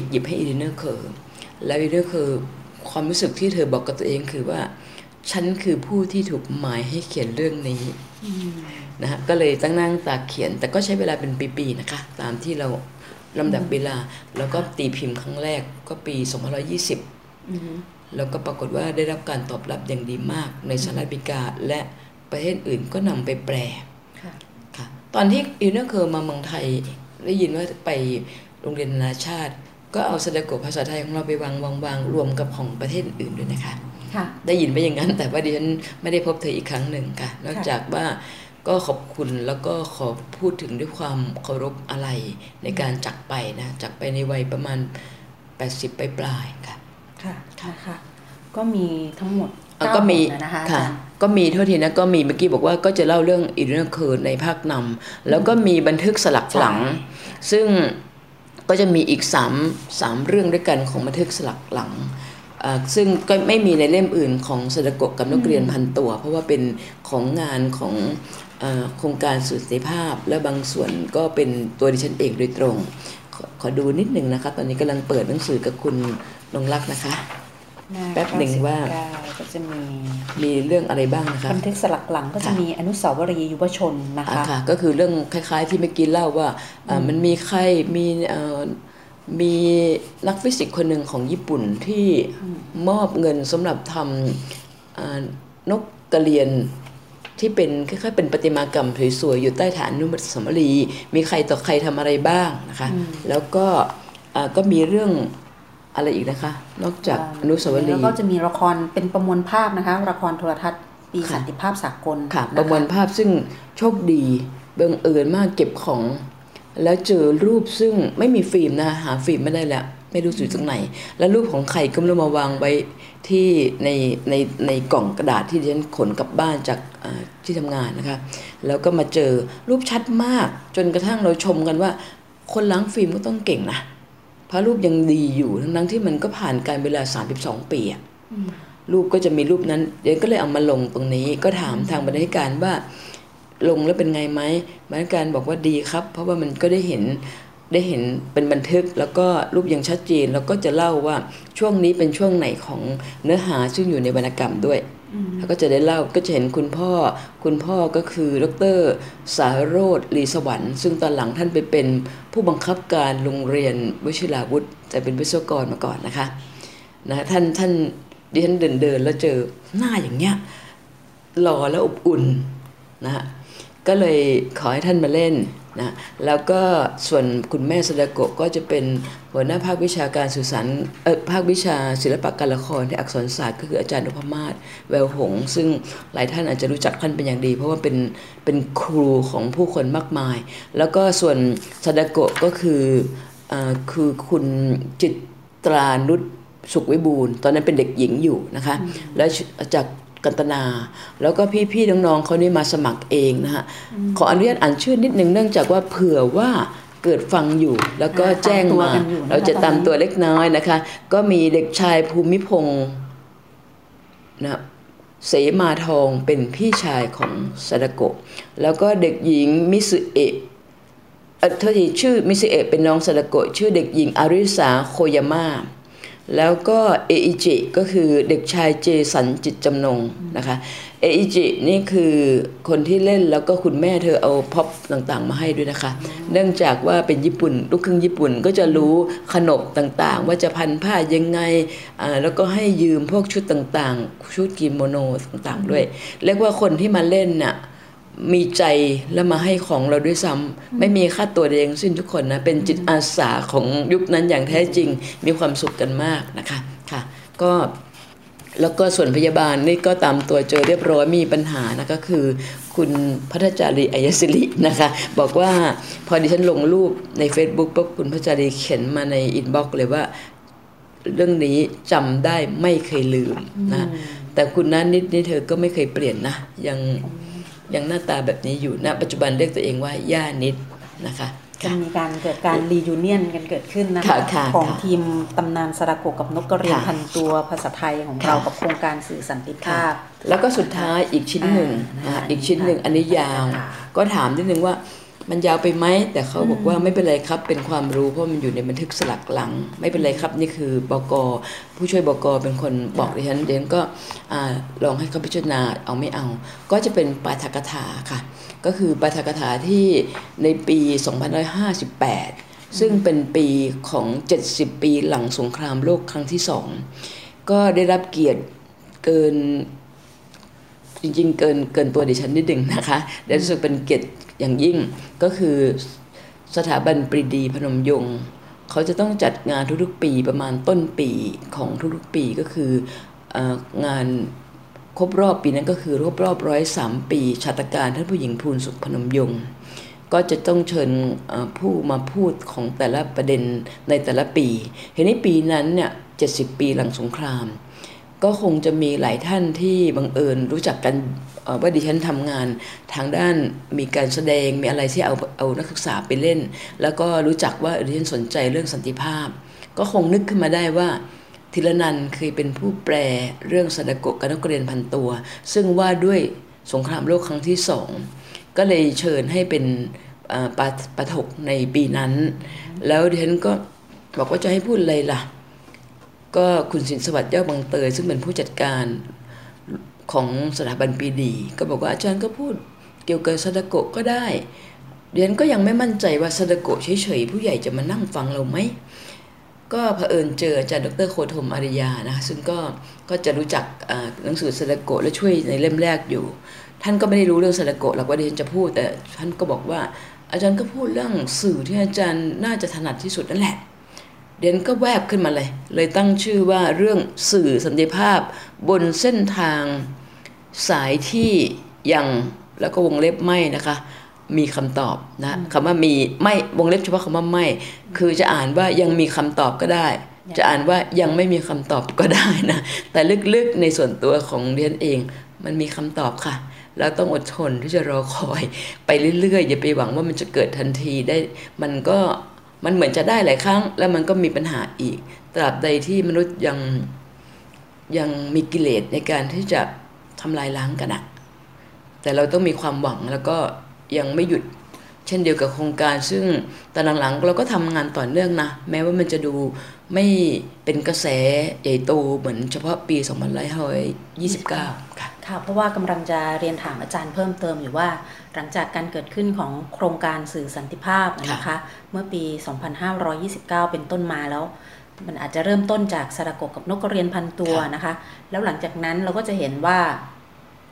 หยิบให้อีเลนอร์เคอร์แล้วอีเลนอร์เคอร์ความรู้สึกที่เธอบอกกับตัวเองคือว่า ฉันคือผู้ที่ถูกหมายให้เขียนเรื่องนี้นะฮะก็เลยตั้งหน้าตั้งตาเขียน แต่ก็ใช้เวลาเป็นปีๆนะคะ ตามที่เรา ลำดับเวลา แล้วก็ตีพิมพ์ครั้งแรกก็ปี 2520 แล้วก็ปรากฏว่าได้รับการตอบรับอย่างดีมากในสหรัฐอเมริกา และประเทศอื่นก็นำไปแปลค่ะค่ะตอนที่เอเลนอร์เคอร์มาเมืองไทยได้ยินว่าไปโรงเรียนนานาชาติ ก็เอาซาดาโกะภาษาไทยของเราไปวางวางวางรวมกับของประเทศอื่นด้วยนะคะค่ะได้ยินไปอย่างนั้น แต่ว่าดิฉันไม่ได้พบเธออีกครั้งหนึ่งค่ะ นอกจากว่า ก็ขอบคุณแล้วก็ขอพูดถึงด้วยความเคารพอะไรในการจากไปนะจากไปในวัยประมาณ 80ปลายๆค่ะค่ะนะคะก็มีทั้งหมดอะเาก็มีบทนะคะอาค่ะจารย์ก็มีเท่าทีนะก็มีเมื่อกี้บอกว่าก็จะเล่าเรื่องอีเดนเคิร์ในภาคนำแล้วก็มีบันทึกสลักหลัง ซึ่งก็จะมีอีกสามสามเรื่องด้วยกันของบันทึกสลักหลังอ่าซึ่งก็ไม่มีในเล่มอื่นของสดาโกะกับนักเรียนพันตัว เพราะว่าเป็นของงานของอา โครงการสุติภาพ และบางส่วนก็เป็นตัวดิฉันเองโดยตรง ขอขอดูนิดหนึ่งนะคะ ตอนนี้กำลังเปิดหนังสือกับคุณนงรักษ์นะคะหน้าแป๊บหนึ่งว่า99ก็จะมีมีเรื่องอะไรบ้างนะคะบันทึกสลักหลังก็จะค่ะมีอนุสาวรีย์ยุวชนนะอ่าคะค่ะก็คือเรื่องคล้ายๆที่เมื่อกี้เล่าว่าอ่ามันมีใครมีเอ่อมีนักฟิสิกส์คนหนึ่งของญี่ปุ่นที่มอบเงินสำหรับทำอ่านกกระเรียน ที่เป็นคล้ายๆเป็นประติมากรรมสวยๆอยู่ใต้ฐานอนุสาวรีย์มีใครต่อใครทำอะไรบ้างนะคะ แล้วก็อ่าก็มีเรื่องอะไรอีกนะคะ นอกจากอนุสาวรีย์แล้วก็จะมีละครเป็นประมวลภาพนะคะละครโทรทัศน์ปีค่ะสันติภาพสากลค่ะนประมวลภาพซึ่งโชคดีบังเอิญมากเก็บของ แล้วเจอรูปซึ่งไม่มีฟิล์มนะคะหาฟิล์มไม่ได้แล้ว ไม่รู้อยู่ตรงไหน แล้วรูปของใครก็ไม่รู้มาวางไว้ที่ในในในกล่องกระดาษที่ดิฉันขนกลับบ้านจากอ่าที่ทำงานนะคะ แล้วก็มาเจอรูปชัดมากจนกระทั่งเราชมกันว่า คนล้างฟิล์มก็ต้องเก่งนะเพราะรูปยังดีอยู่ทั้งๆที่มันก็ผ่านการเวลา 32 ปีอะรูปก็จะมีรูปนั้นเดี๋ยวก็เลยเอามาลงตรงนี้ก็ถามทางบรรณาธิการว่าลงแล้วเป็นไงไหมบรรณาธิการบอกว่าดีครับ เพราะว่ามันก็ได้เห็น ได้เห็นเป็นบันทึกแล้วก็รูปยังชัดเจนแล้วก็จะเล่าว่าช่วงนี้เป็นช่วงไหนของเนื้อหาซึ่งอยู่ในวรรณกรรมด้วยแล้วก็จะได้เล่าก็จะเห็นคุณพ่อ คุณพ่อก็คือดรสารโรธลีสวรรค์ซึ่งตอนหลังท่านไปเป็นผู้บังคับการโรงเรียนวชิราวุธแต่เป็นวิศวกรมาก่อนนะคะนะท่านท่านดิฉันเดินเดินแล้วเจอหน้าอย่างเงี้ยหล่อและอบอุ่นนะฮะก็เลยขอให้ท่านมาเล่น นะแล้วก็ส่วนคุณแม่สดาโกก็จะเป็นหัวหน้าภาควิชาการสื่อสารเออภาควิชาศิลปะการละครที่อักษรศาสตร์ก็คืออาจารย์นพมาศแววหง ซึ่งหลายท่านอาจจะรู้จักท่านเป็นอย่างดี เพราะว่าเป็นเป็นครูของผู้คนมากมาย แล้วก็ส่วนสดาโกก็คืออคือคุณจิตตรานุชสุขวิบูลตอนนั้นเป็นเด็กหญิงอยู่นะคะ แล้วจาก กันตนา แล้วก็พี่ๆน้องๆเขานี่มาสมัครเองนะฮะขออนุญาตอ่านชื่อนิดนึงเนื่องจากว่าเผื่อว่าเกิดฟังอยู่แล้วก็แจ้งมา เราจะตามตัวเล็กน้อยนะคะ ก็มีเด็กชายภูมิพงศ์นะเสมาทองเป็นพี่ชายของซาดาโกะแล้วก็เด็กหญิงมิสุเอะเออเธอทีชื่อมิสุเอะเป็นน้องซาดาโกะชื่อเด็กหญิงอาริสาโคยาม่า แล้วก็เออิจิก็คือเด็กชายเจสันจิตจำนงนะคะเออิจินี่คือคนที่เล่นแล้วก็คุณแม่เธอเอาพ็อปต่างๆ มาให้ด้วยนะคะ เนื่องจากว่าเป็นญี่ปุ่น ลูกครึ่งญี่ปุ่นก็จะรู้ขนบต่างๆ ว่าจะพันผ้ายังไงแล้วก็ให้ยืมพวกชุดต่างๆ ชุดกิโมโนต่างๆด้วย เรียกว่าคนที่มาเล่นน่ะ มีใจแล้วมาให้ของเราด้วยซ้ำไม่มีค่าตัวเองสิ้นทุกคนนะ เป็นจิตอาสาของยุคนั้นอย่างแท้จริงมีความสุขกันมากนะคะค่ะ ก็แล้วก็ส่วนพยาบาลนี่ก็ตามตัวเจอเรียบร้อยมีปัญหานะก็คือ คุณพัทจารีอายศิรินะคะ บอกว่าพอดิฉันลงรูปใน Facebook ปุ๊บคุณพัทจารีเขียนมาใน inbox เลยว่า เรื่องนี้จำได้ไม่เคยลืมนะ แต่คุณนั้นนิดนี่เธอก็ไม่เคยเปลี่ยนนะยัง ยังหน้าตาแบบนี้อยู่ณปัจจุบันเรียกตัวเองว่าย่านิดนะคะจะมีการเกิดการ reunion กันเกิดขึ้นนะคะของทีมตำนานซาดาโกะกับนกกระเรียนพันตัวภาษาไทยของเรากับโครงการสื่อสันติภาพ แล้วก็สุดท้ายอีกชิ้นหนึ่งอีกชิ้นหนึ่งอันนี้ยาว ก็ถามนิดนึงว่า มันยาวไปไหมแต่เขาบอกว่าไม่เป็นไรครับเป็นความรู้เพราะมันอยู่ในบันทึกสลักหลัง ไม่เป็นไรครับนี่คือบกผู้ช่วยบกเป็นคนบอกดิฉันเดนก็ลองให้เขาพิจารณาเอาไม่เอา ก็จะเป็นปาฐกถาค่ะ ก็คือปาฐกถาที่ในปี 2558 ซึ่งเป็นปีของ 70 ปีหลังสงครามโลกครั้งที่สองก็ได้รับเกียรติเกินจริงๆ เกินเกินตัวดิฉันนิดหนึ่งนะคะและรู้สึกเป็นเกียรติ อย่างยิ่งก็คือสถาบันปรีดีพนมยงค์เขาจะต้องจัดงานทุกๆปีประมาณต้นปีของทุกๆปีก็คืองานครบรอบปีนั้นก็คือครบรอบร้อยสามปีชาตการท่านผู้หญิงภูนสุขพนมยงค์ก็จะต้องเชิญผู้มาพูดของแต่ละประเด็นในแต่ละปีเห็นในปีนั้นเนี่ยเจ็ดสิบปีหลังสงคราม ก็คงจะมีหลายท่านที่บังเอิญรู้จักกันว่าดิฉันทำงานทางด้านมีการแสดงมีอะไรที่เอาเอานักศึกษาไปเล่น แล้วก็รู้จักว่าดิฉันสนใจเรื่องสันติภาพ ก็คงนึกขึ้นมาได้ว่าธิรนันเคยเป็นผู้แปลเรื่องสนโกกนักเรียนพันตัว ซึ่งว่าด้วยสงครามโลกครั้งที่สองก็เลยเชิญให้เป็นปาปถกในปีนั้น แล้วดิฉันก็บอกว่าจะให้พูดอะไรล่ะ ก็คุณสินสวัสดิ์ย้าบางเตยซึ่งเป็นผู้จัดการของสถาบันปีดี ก็บอกว่าอาจารย์ก็พูดเกี่ยวกับซาดโกะก็ได้เรียนก็ยังไม่มั่นใจว่าซาดโกะเฉยๆผู้ใหญ่จะมานั่งฟังเราไหมก็เผอิญเจออาจารย์ดรโคธมอาริยานะซึ่งก็ก็จะรู้จักหนังสือซาดโกะและช่วยในเล่มแรกอยู่ ท่านก็ไม่ได้รู้เรื่องซาดโกะหรอกว่าเรียนจะพูดแต่ท่านก็บอกว่าอาจารย์ก็พูดเรื่องสื่อที่อาจารย์น่าจะถนัดที่สุดนั่นแหละ เดนก็แวบขึ้นมาเลย เลยตั้งชื่อว่าเรื่องสื่อสันติภาพบนเส้นทางสายที่ยังแล้วก็วงเล็บไม่นะคะ มีคำตอบนะคำว่ามีไม่วงเล็บเฉพาะคำว่าไม่ คือจะอ่านว่ายังมีคำตอบก็ได้ จะอ่านว่ายังไม่มีคำตอบก็ได้นะ แต่ลึกๆในส่วนตัวของเรียนเอง มันมีคำตอบค่ะแล้วต้องอดทนที่จะรอคอย ไปเรื่อยๆอย่าไปหวังว่ามันจะเกิดทันทีได้ มันก็ มันเหมือนจะได้หลายครั้ง แล้วมันก็มีปัญหาอีก ตราบใดที่มนุษย์ยังยังมีกิเลสในการที่จะทำลายล้างกันอะแต่เราต้องมีความหวังแล้วก็ยังไม่หยุด เช่นเดียวกับโครงการ ซึ่งตอนหลังๆเราก็ทำงานต่อเนื่องนะ แม้ว่ามันจะดูไม่เป็นกระแสใหญ่โตเหมือนเฉพาะปี 2529 ค่ะ ค่ะเพราะว่ากำลังจะเรียนถามอาจารย์เพิ่มเติมอยู่ว่า หลังจากการเกิดขึ้นของโครงการสื่อสันติภาพนะคะเมื่อปี 2529 เป็นต้นมาแล้ว มันอาจจะเริ่มต้นจากสระกกับนกกระเรียนพันตัวนะคะ แล้วหลังจากนั้นเราก็จะเห็นว่า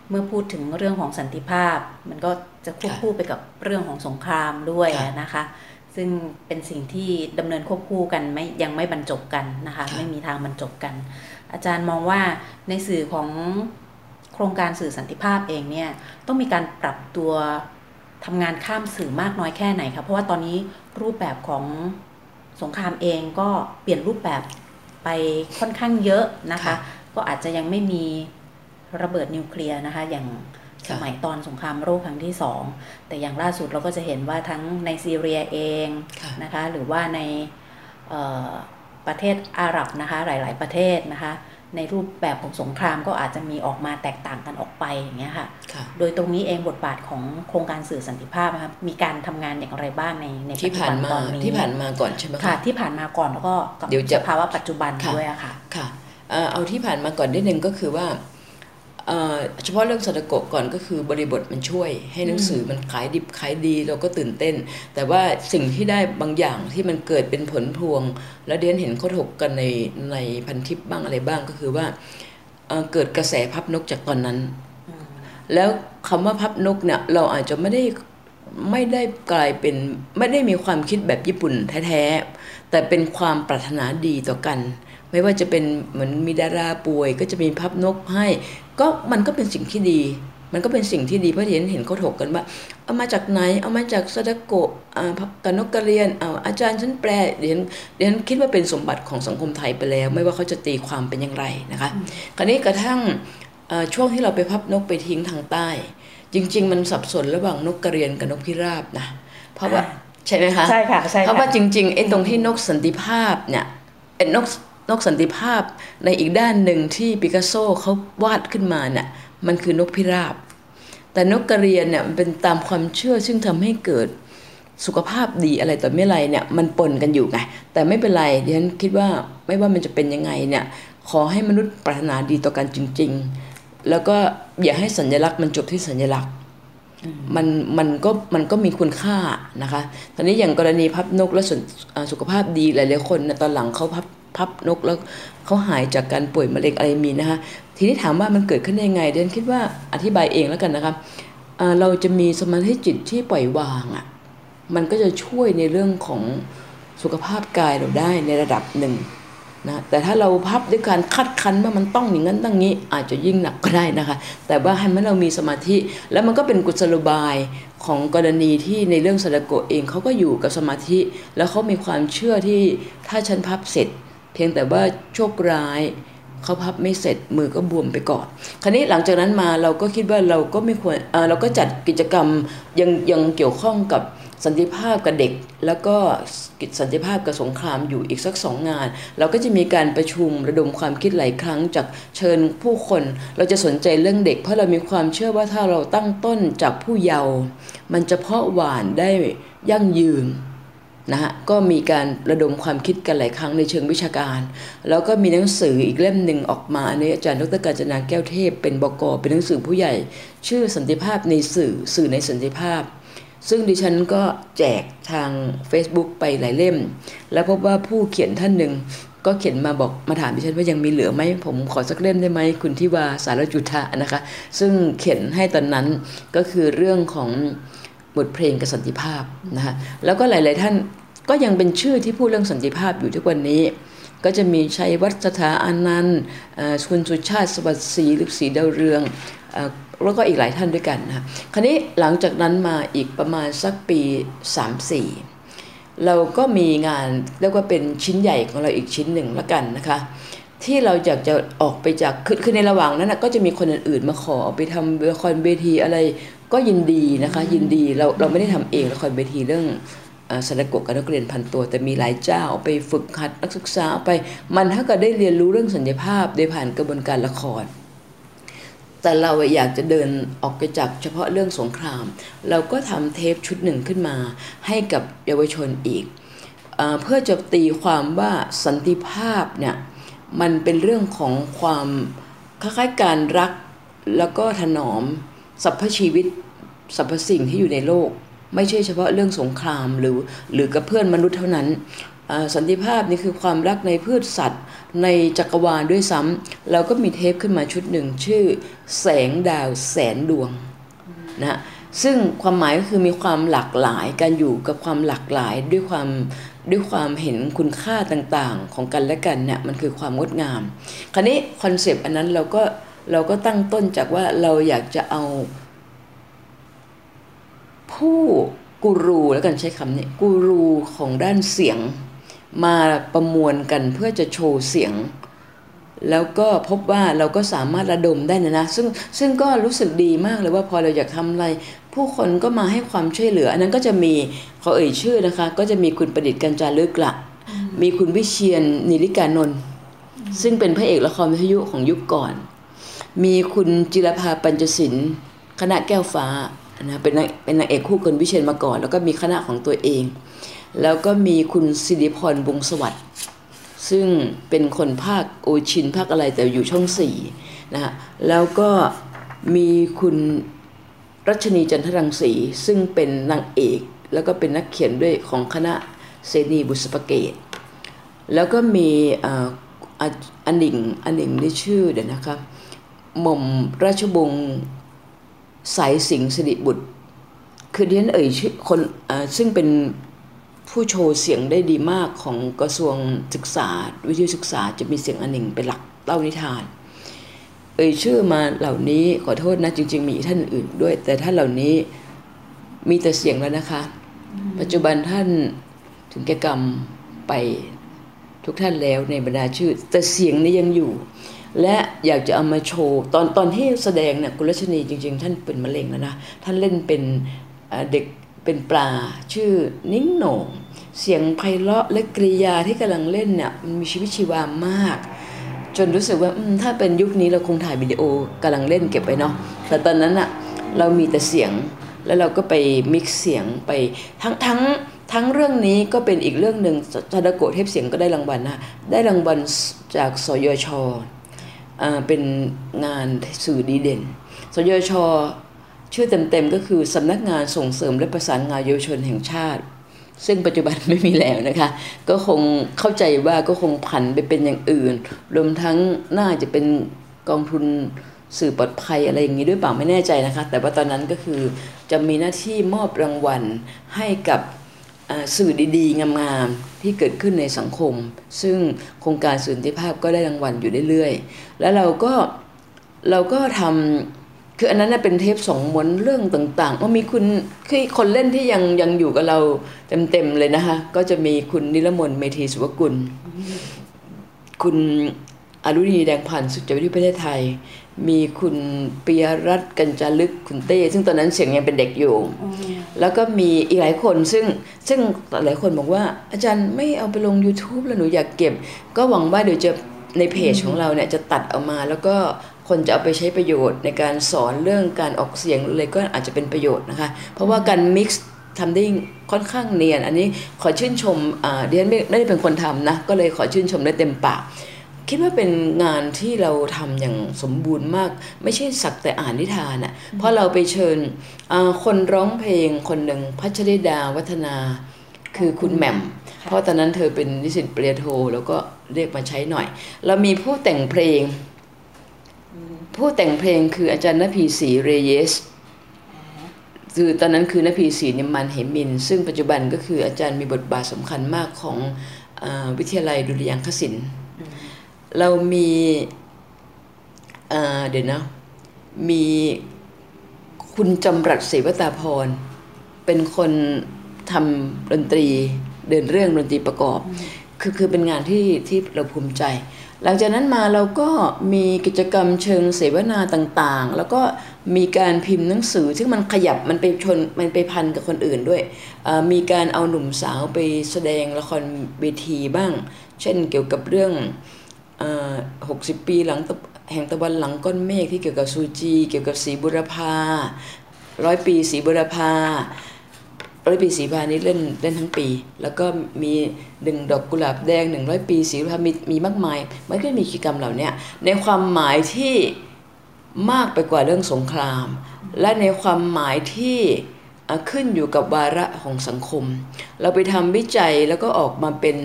เมื่อพูดถึงเรื่องของสันติภาพ มันก็จะควบคู่ไปกับเรื่องของสงครามด้วยนะคะ ซึ่งเป็นสิ่งที่ดำเนินควบคู่กันไม่ยังไม่บรรจบกันนะคะ ไม่มีทางบรรจบกัน อาจารย์มองว่าในสื่อของโครงการสื่อสันติภาพเองเนี่ยต้องมีการปรับตัวทำงานข้ามสื่อมากน้อยแค่ไหนคะเพราะว่าตอนนี้รูปแบบของสงครามเองก็เปลี่ยนรูปแบบไปค่อนข้างเยอะนะคะ ก็อาจจะยังไม่มีระเบิดนิวเคลียร์นะคะ อย่างสมัยตอนสงครามโลกครั้งที่สองแต่อย่างล่าสุดเราก็จะเห็นว่าทั้งในซีเรียเองนะคะ หรือว่าในประเทศอาหรับนะคะหลาย ๆ ประเทศนะคะ ในรูปแบบของสงครามก็อาจจะมีออกมาแตกต่างกันออกไปอย่างเงี้ยค่ะ โดยตรงนี้เองบทบาทของโครงการสื่อสันติภาพนะครับมีการทำงานอย่างไรบ้างในในที่ผ่านมาที่ผ่านมาก่อนใช่ไหมคะที่ผ่านมาก่อนแล้วก็เดี๋ยวจะภาวะปัจจุบันด้วยอะค่ะค่ะเอาที่ผ่านมาก่อนนิดนึงก็คือว่า เฉพาะเรื่องสตโกก่อนก็คือบริบทมันช่วย ให้หนังสือมันขายดิบขายดีเราก็ตื่นเต้น แต่ว่าสิ่งที่ได้บางอย่างที่มันเกิดเป็นผลพวง แล้วเดียนเห็นเขาถกกันในในพันทิปบ้างอะไรบ้างก็คือว่าเกิดกระแสพับนกจากตอนนั้น แล้วคำว่าพับนกเนี่ยเราอาจจะไม่ได้ไม่ได้กลายเป็นไม่ได้มีความคิดแบบญี่ปุ่นแท้ๆแต่เป็นความปรารถนาดีต่อกัน ไม่ว่าจะเป็นเหมือนมีดาราป่วย ก็จะมีพับนกให้ ก็มันก็เป็นสิ่งที่ดี มันก็เป็นสิ่งที่ดีเพราะเห็นเห็นเขาถกกันว่า เอามาจากไหน เอามาจากสดโกะกันนกกระเรียนเอาอาจารย์ฉันแปลเดี๋ยวเดี๋ยวคิดว่าเป็นสมบัติของสังคมไทยไปแล้ว ไม่ว่าเขาจะตีความเป็นอย่างไรนะคะ คราวนี้กระทั่งช่วงที่เราไปพับนกไปทิ้งทางใต้ จริง ๆ มันสับสนระหว่างนกกระเรียนกับนกพิราบนะเพราะว่าใช่ไหมคะใช่ค่ะใช่เพราะว่าจริงๆไอ้ตรงที่นกสันติภาพเนี่ยนก นกสันติภาพในอีกด้านหนึ่งที่ปิกัสโซเขาวาดขึ้นมาเนี่ยมันคือนกพิราบ แต่นกกระเรียนเนี่ยมันเป็นตามความเชื่อซึ่งทำให้เกิดสุขภาพดีอะไรต่อไม่ไรเนี่ยมันปนกันอยู่ไงแต่ไม่เป็นไรดิฉันคิดว่าไม่ว่ามันจะเป็นยังไงเนี่ยขอให้มนุษย์ปรารถนาดีต่อกันจริง ๆ แล้วก็อย่าให้สัญลักษณ์มันจบที่สัญลักษณ์มันมันก็มันก็มีคุณค่านะคะ ตอนนี้อย่างกรณีพับนกและสุขภาพดีหลายๆคนนะตอนหลังเขาพับ พับนกแล้วเขาหายจากการป่วยมะเร็งอะไรมีนะคะทีนี้ถามว่ามันเกิดขึ้นได้ยังไง เดนคิดว่าอธิบายเองแล้วกันนะครับเราจะมีสมาธิจิตที่ปล่อยวางอะ่ะมันก็จะช่วยในเรื่องของสุขภาพกายเราได้ในระดับหนึ่งนะแต่ถ้าเราพับด้วยการคัดคันว่ามันต้องอย่างนั้นตั้งนี้อาจจะยิ่งหนักก็ได้นะคะ แต่ว่าให้มันเรามีสมาธิ แล้วมันก็เป็นกุศโลบายของกรณีที่ในเรื่องสระโกเองเขาก็อยู่กับสมาธิ แล้วเขามีความเชื่อที่ถ้าฉันพับเสร็จ เพียงแต่ว่าโชคร้ายเขาพับไม่เสร็จมือก็บวมไปก่อน คราวนี้หลังจากนั้นมาเราก็คิดว่าเราก็ไม่ควรเราก็จัดกิจกรรมยังยังเกี่ยวข้องกับสันติภาพกับเด็ก แล้วก็สันติภาพกับสงครามอยู่อีกสักสองงาน เราก็จะมีการประชุมระดมความคิดหลายครั้งจากเชิญผู้คน เราจะสนใจเรื่องเด็ก เพราะเรามีความเชื่อว่าถ้าเราตั้งต้นจากผู้เยาว์มันจะเพาะหวานได้ยั่งยืน นะฮะก็มีการระดมความคิดกันหลายครั้งในเชิงวิชาการ แล้วก็มีหนังสืออีกเล่มหนึ่งออกมาอันนี้อาจารย์ดรกาญจนาแก้วเทพ เป็นบกเป็นหนังสือผู้ใหญ่ ชื่อสันติภาพในสื่อสื่อในสันติภาพ ซึ่งดิฉันก็แจกทาง Facebook ไปหลายเล่ม แล้วพบว่าผู้เขียนท่านหนึ่งก็เขียนมาบอกมาถามดิฉันว่ายังมีเหลือไหมผมขอสักเล่มได้ไหมคุณที่ว่าสารจุทะนะคะ ซึ่งเขียนให้ตอนนั้นก็คือเรื่องของ บทเพลงกับสันติภาพนะคะแล้วก็หลาย ๆ ท่านก็ยังเป็นชื่อที่พูดเรื่องสันติภาพอยู่ทุกวันนี้ ก็จะมีชัยวัฒถาอานันต์คุณสุชาติสวัสดิ์ศรีหรือศรีดาวเรืองแล้วก็อีกหลายท่านด้วยกันนะคราวนี้หลังจากนั้นมาอีกประมาณสักปี 3-4 เราก็มีงานเรียกว่าเป็นชิ้นใหญ่ของเราอีกชิ้นหนึ่งละกันนะคะ ที่เราอยากจะออกไปจากคือคือในระหว่างนั้นนะก็จะมีคนอื่นๆมาขอไปทำละครเวทีอะไร ก็ยินดีนะคะยินดีเราเราไม่ได้ทำเองละครเวทีเรื่องสนกกับนักเรียนพันตัว แต่มีหลายเจ้าไปฝึกหัดนักศึกษาไปมันถ้าก็ได้เรียนรู้เรื่องสัญญาภาพโดยผ่านกระบวนการละคร แต่เราอยากจะเดินออกไปจากเฉพาะเรื่องสงคราม เราก็ทำเทปชุดหนึ่งขึ้นมา ให้กับเยาวชนอีกอเพื่อจะตีความว่าสันติภาพเนี่ยมันเป็นเรื่องของความคล้ายๆการรักแล้วก็ถนอม สรรพชีวิตสรรพสิ่งที่อยู่ในโลก ไม่ใช่เฉพาะเรื่องสงครามหรือหรือกับเพื่อนมนุษย์เท่านั้นสันติภาพนี่คือความรักในพืชสัตว์ ในจักรวาลด้วยซ้ำเราก็มีเทปขึ้นมาชุดหนึ่งชื่อ แสงดาวแสนดวงนะซึ่งความหมายก็คือมีความหลากหลายการอยู่กับความหลากหลายด้วยความด้วยความเห็นคุณค่าต่างๆ ของกันและกันเนี่ยมันคือความงดงาม คราวนี้ concept อันนั้นเราก็ เราก็ตั้งต้นจากว่าเราอยากจะเอา ผู้กูรูแล้วกันใช้คำนี้กูรูของด้านเสียง มาประมวลกันเพื่อจะโชว์เสียง แล้วก็พบว่าเราก็สามารถระดมได้นะนะ ซึ่งซึ่งก็รู้สึกดีมากเลยว่าพอเราอยากทำอะไร ผู้คนก็มาให้ความช่วยเหลือ อันนั้นก็จะมีขอเอ่ยชื่อนะคะ ก็จะมีคุณประดิษฐ์กัญจาลึกละมีคุณวิเชียนนิริกานนท์ซึ่งเป็นพระเอกละครวิทยุของยุคก่อน มีคุณจิรภาปัญจศิลป์คณะแก้วฟ้านะเป็นนางเป็นนางเอกคู่กันวิเชียนมาก่อน แล้วก็มีคณะของตัวเอง แล้วก็มีคุณสิริพรวงสวัสดิ์ซึ่งเป็นคนภาคโอชินภาคอะไรแต่อยู่ช่องสี่นะฮะแล้วก็มีคุณรัชนีจันทรังสีซึ่งเป็นนางเอก แล้วก็เป็นนักเขียนด้วยของคณะเซนีบุษปเกต แล้วก็มีอันหนิงอันหนิงนี่ชื่อเดี๋ยวนะครับ หม่อมราชวงศ์สายสิงห์สิริบุตร คือที่ฉันเอ่ยชื่อคนซึ่งเป็นผู้โชว์เสียงได้ดีมากของกระทรวงศึกษา วิทยศึกษาจะมีเสียงอันหนึ่งเป็นหลักเล่านิทาน เอ่ยชื่อมาเหล่านี้ขอโทษนะจริง ๆ มีท่านอื่นด้วย แต่ท่านเหล่านี้มีแต่เสียงแล้วนะคะ ปัจจุบันท่านถึงแก่กรรมไปทุกท่านแล้วในบรรดาชื่อ แต่เสียงนี้ยังอยู่ และอยากจะเอามาโชว์ตอนตอนที่แสดงเนี่ยกุลชนีจริง ๆ ท่านเป็นมะเร็งแล้วนะ ท่านเล่นเป็นเด็กเป็นปลาชื่อนิ้งโหน่ง เสียงไพเราะและกริยาที่กำลังเล่นเนี่ยมันมีชีวิตชีวามาก จนรู้สึกว่าถ้าเป็นยุคนี้เราคงถ่ายวิดีโอกำลังเล่นเก็บไว้เนาะแต่ตอนนั้นอะเรามีแต่เสียงแล้วเราก็ไปมิกซ์เสียงไปทั้งทั้งทั้งเรื่องนี้ก็เป็นอีกเรื่องหนึ่งจาดโกเทปเสียงก็ได้รางวัลนะ ได้รางวัลจากสยช เป็นงานสื่อดีเด่น สยช ชื่อเต็มๆก็คือสำนักงานส่งเสริมและประสานงานเยาวชนแห่งชาติ ซึ่งปัจจุบันไม่มีแล้วนะคะ ก็คงเข้าใจว่าก็คงผันไปเป็นอย่างอื่น รวมทั้งน่าจะเป็นกองทุนสื่อปลอดภัยอะไรอย่างนี้ด้วยเปล่าไม่แน่ใจนะคะ แต่ว่าตอนนั้นก็คือจะมีหน้าที่มอบรางวัลให้กับสื่อดีๆ งามๆที่เกิดขึ้นในสังคม ซึ่งโครงการสื่อติภาพก็ได้รางวัลอยู่เรื่อยๆ แล้วเราก็เราก็ทำคืออันนั้นเป็นเทปสองม้วนเรื่องต่างๆว่ามีคุณคือคนเล่นที่ยังยังอยู่กับเราเต็มๆเลยนะคะ ก็จะมีคุณนิรมนเมธีสุวกุล คุณอรุณีแดงพันธ์สุจวิทยประเทศไทย มีคุณปียรัตน์กัญจาลึกคุณเต้ ซึ่งตอนนั้นเสียงยังเป็นเด็กอยู่ แล้วก็มีอีกหลายคนซึ่งซึ่งหลายคนบอกว่า อาจารย์ไม่เอาไปลง YouTube แล้วหนูอยากเก็บ ก็หวังว่าเดี๋ยวจะ ในเพจของเราเนี่ยจะตัดออกมาแล้วก็คนจะเอาไปใช้ประโยชน์ในการสอนเรื่องการออกเสียงเลยก็อาจจะเป็นประโยชน์นะคะ เพราะว่าการมิกซ์ทำได้ค่อนข้างเนียน อันนี้ขอชื่นชมเดียนไม่ได้เป็นคนทำนะ ก็เลยขอชื่นชมได้เต็มปากคิดว่าเป็นงานที่เราทำอย่างสมบูรณ์มาก ไม่ใช่สักแต่อ่านนิทานอะ่ะเพราะเราไปเชิญคนร้องเพลงคนหนึ่งพัชริดาวัฒนา คือคุณแหม่ม เพราะตอนนั้นเธอเป็นนิสิตปริญญาโท แล้วก็เรียกมาใช้หน่อย เรามีผู้แต่งเพลง ผู้แต่งเพลงคืออาจารย์นภีศรีเรเยสคือตอนนั้นคือนภีศรีนิมันเหมิน ซึ่งปัจจุบันก็คืออาจารย์มีบทบาทสำคัญมากของอวิทยาลัยดุริยางคศิลป์เรามีเดี๋ยวนะ มีคุณจำรัดศรีวตาพร เป็นคน ทำดนตรีเดินเรื่องดนตรีประกอบ คือคือเป็นงานที่ที่เราภูมิใจ หลังจากนั้นมาเราก็มีกิจกรรมเชิงเสวนาต่างๆ แล้วก็มีการพิมพ์หนังสือ ซึ่งมันขยับมันไปชนมันไปพันกับคนอื่นด้วย มีการเอาหนุ่มสาวไปแสดงละครเวทีบ้าง เช่นเกี่ยวกับเรื่องหกสิบปีหลังแห่งตะวันหลังก้อนเมฆที่เกี่ยวกับซูจี เกี่ยวกับสีบุรพาร้อยปีสีบุรพา ร้อยปีสีพานี้เล่นเล่นทั้งปี แล้วก็มีหนึ่งดอกกุหลาบแดงหนึ่งร้อยปีสีพามีมีมากมาย มันก็มีกิจกรรมเหล่านี้ในความหมายที่มากไปกว่าเรื่องสงคราม และในความหมายที่ขึ้นอยู่กับวาระของสังคม เราไปทำวิจัยแล้วก็ออกมาเป็น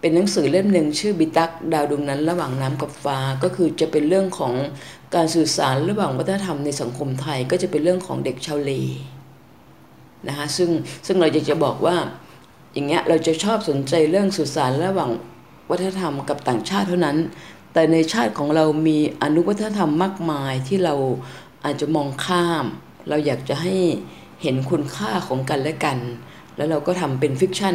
เป็นหนังสือเล่มหนึ่งชื่อบิตักดาวดวงนั้นระหว่างน้ำกับฟ้าก็คือจะเป็นเรื่องของการสื่อสารระหว่างวัฒนธรรมในสังคมไทย ก็จะเป็นเรื่องของเด็กชาวเล นะคะซึ่งซึ่งเราจะจะบอกว่าอย่างเงี้ยเราจะชอบสนใจเรื่องสื่อสารระหว่างวัฒนธรรมกับต่างชาติเท่านั้น แต่ในชาติของเรามีอนุวัฒนธรรมมากมายที่เราอาจจะมองข้าม เราอยากจะให้เห็นคุณค่าของกันและกัน แล้วเราก็ทำเป็นฟิกชัน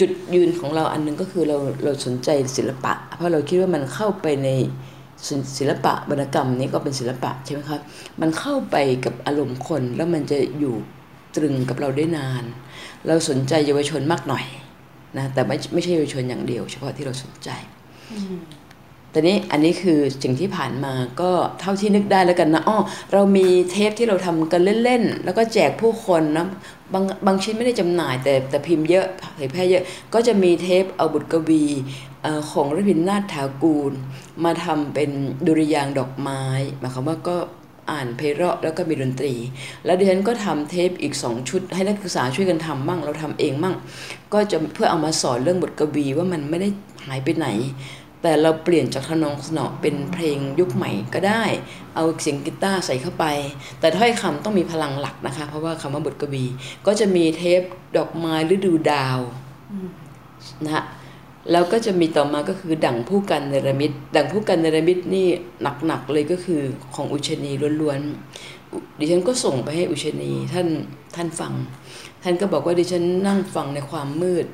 จุดยืนของเราอันนึงก็คือเราเราสนใจศิลปะ เพราะเราคิดว่ามันเข้าไปในศิลปะวรรณกรรมนี้ก็เป็นศิลปะใช่ไหมครับ มันเข้าไปกับอารมณ์คนแล้วมันจะอยู่ ตรึงกับเราได้นาน เราสนใจเยาวชนมากหน่อยนะแต่ไม่ไม่ใช่เยาวชนอย่างเดียว เฉพาะที่เราสนใจแต่นี้อันนี้คือสิ่งที่ผ่านมาก็เท่าที่นึกได้แล้วกันนะอ้อเรามีเทปที่เราทำกันเล่นๆ แล้วก็แจกผู้คนนะบางบางชิ้นไม่ได้จำหน่าย แต่แต่พิมพ์เยอะเผยแพร่เยอะ ก็จะมีเทปเอาบุตรกวีของรพินนาถถากูล มาทำเป็นดุริยางดอกไม้หมายความว่าก็ อ่านเพเราะแล้วก็มีดนตรี แล้วดิฉันก็ทำเทปอีกสองชุด ให้นักศึกษาช่วยกันทำมั่ง เราทำเองมั่ง ก็จะเพื่อเอามาสอนเรื่องบทกวีว่ามันไม่ได้หายไปไหน แต่เราเปลี่ยนจากทนองสนอเป็นเพลงยุคใหม่ก็ได้ เอาเสียงกีตาร์ใส่เข้าไป แต่ถ้อยคำต้องมีพลังหลักนะคะ เพราะว่าคำว่าบทกวี ก็จะมีเทปดอกไม้ฤดูดาวนะฮะ แล้วก็จะมีต่อมาก็คือดั่งผู้กันเนรมิตดั่งผู้กันเนรมิตนี่หนักๆเลยก็คือของอุชนีล้วนๆดิฉันก็ส่งไปให้อุชนีท่านท่านฟัง ท่านก็บอกว่าดิฉันนั่งฟังในความมืด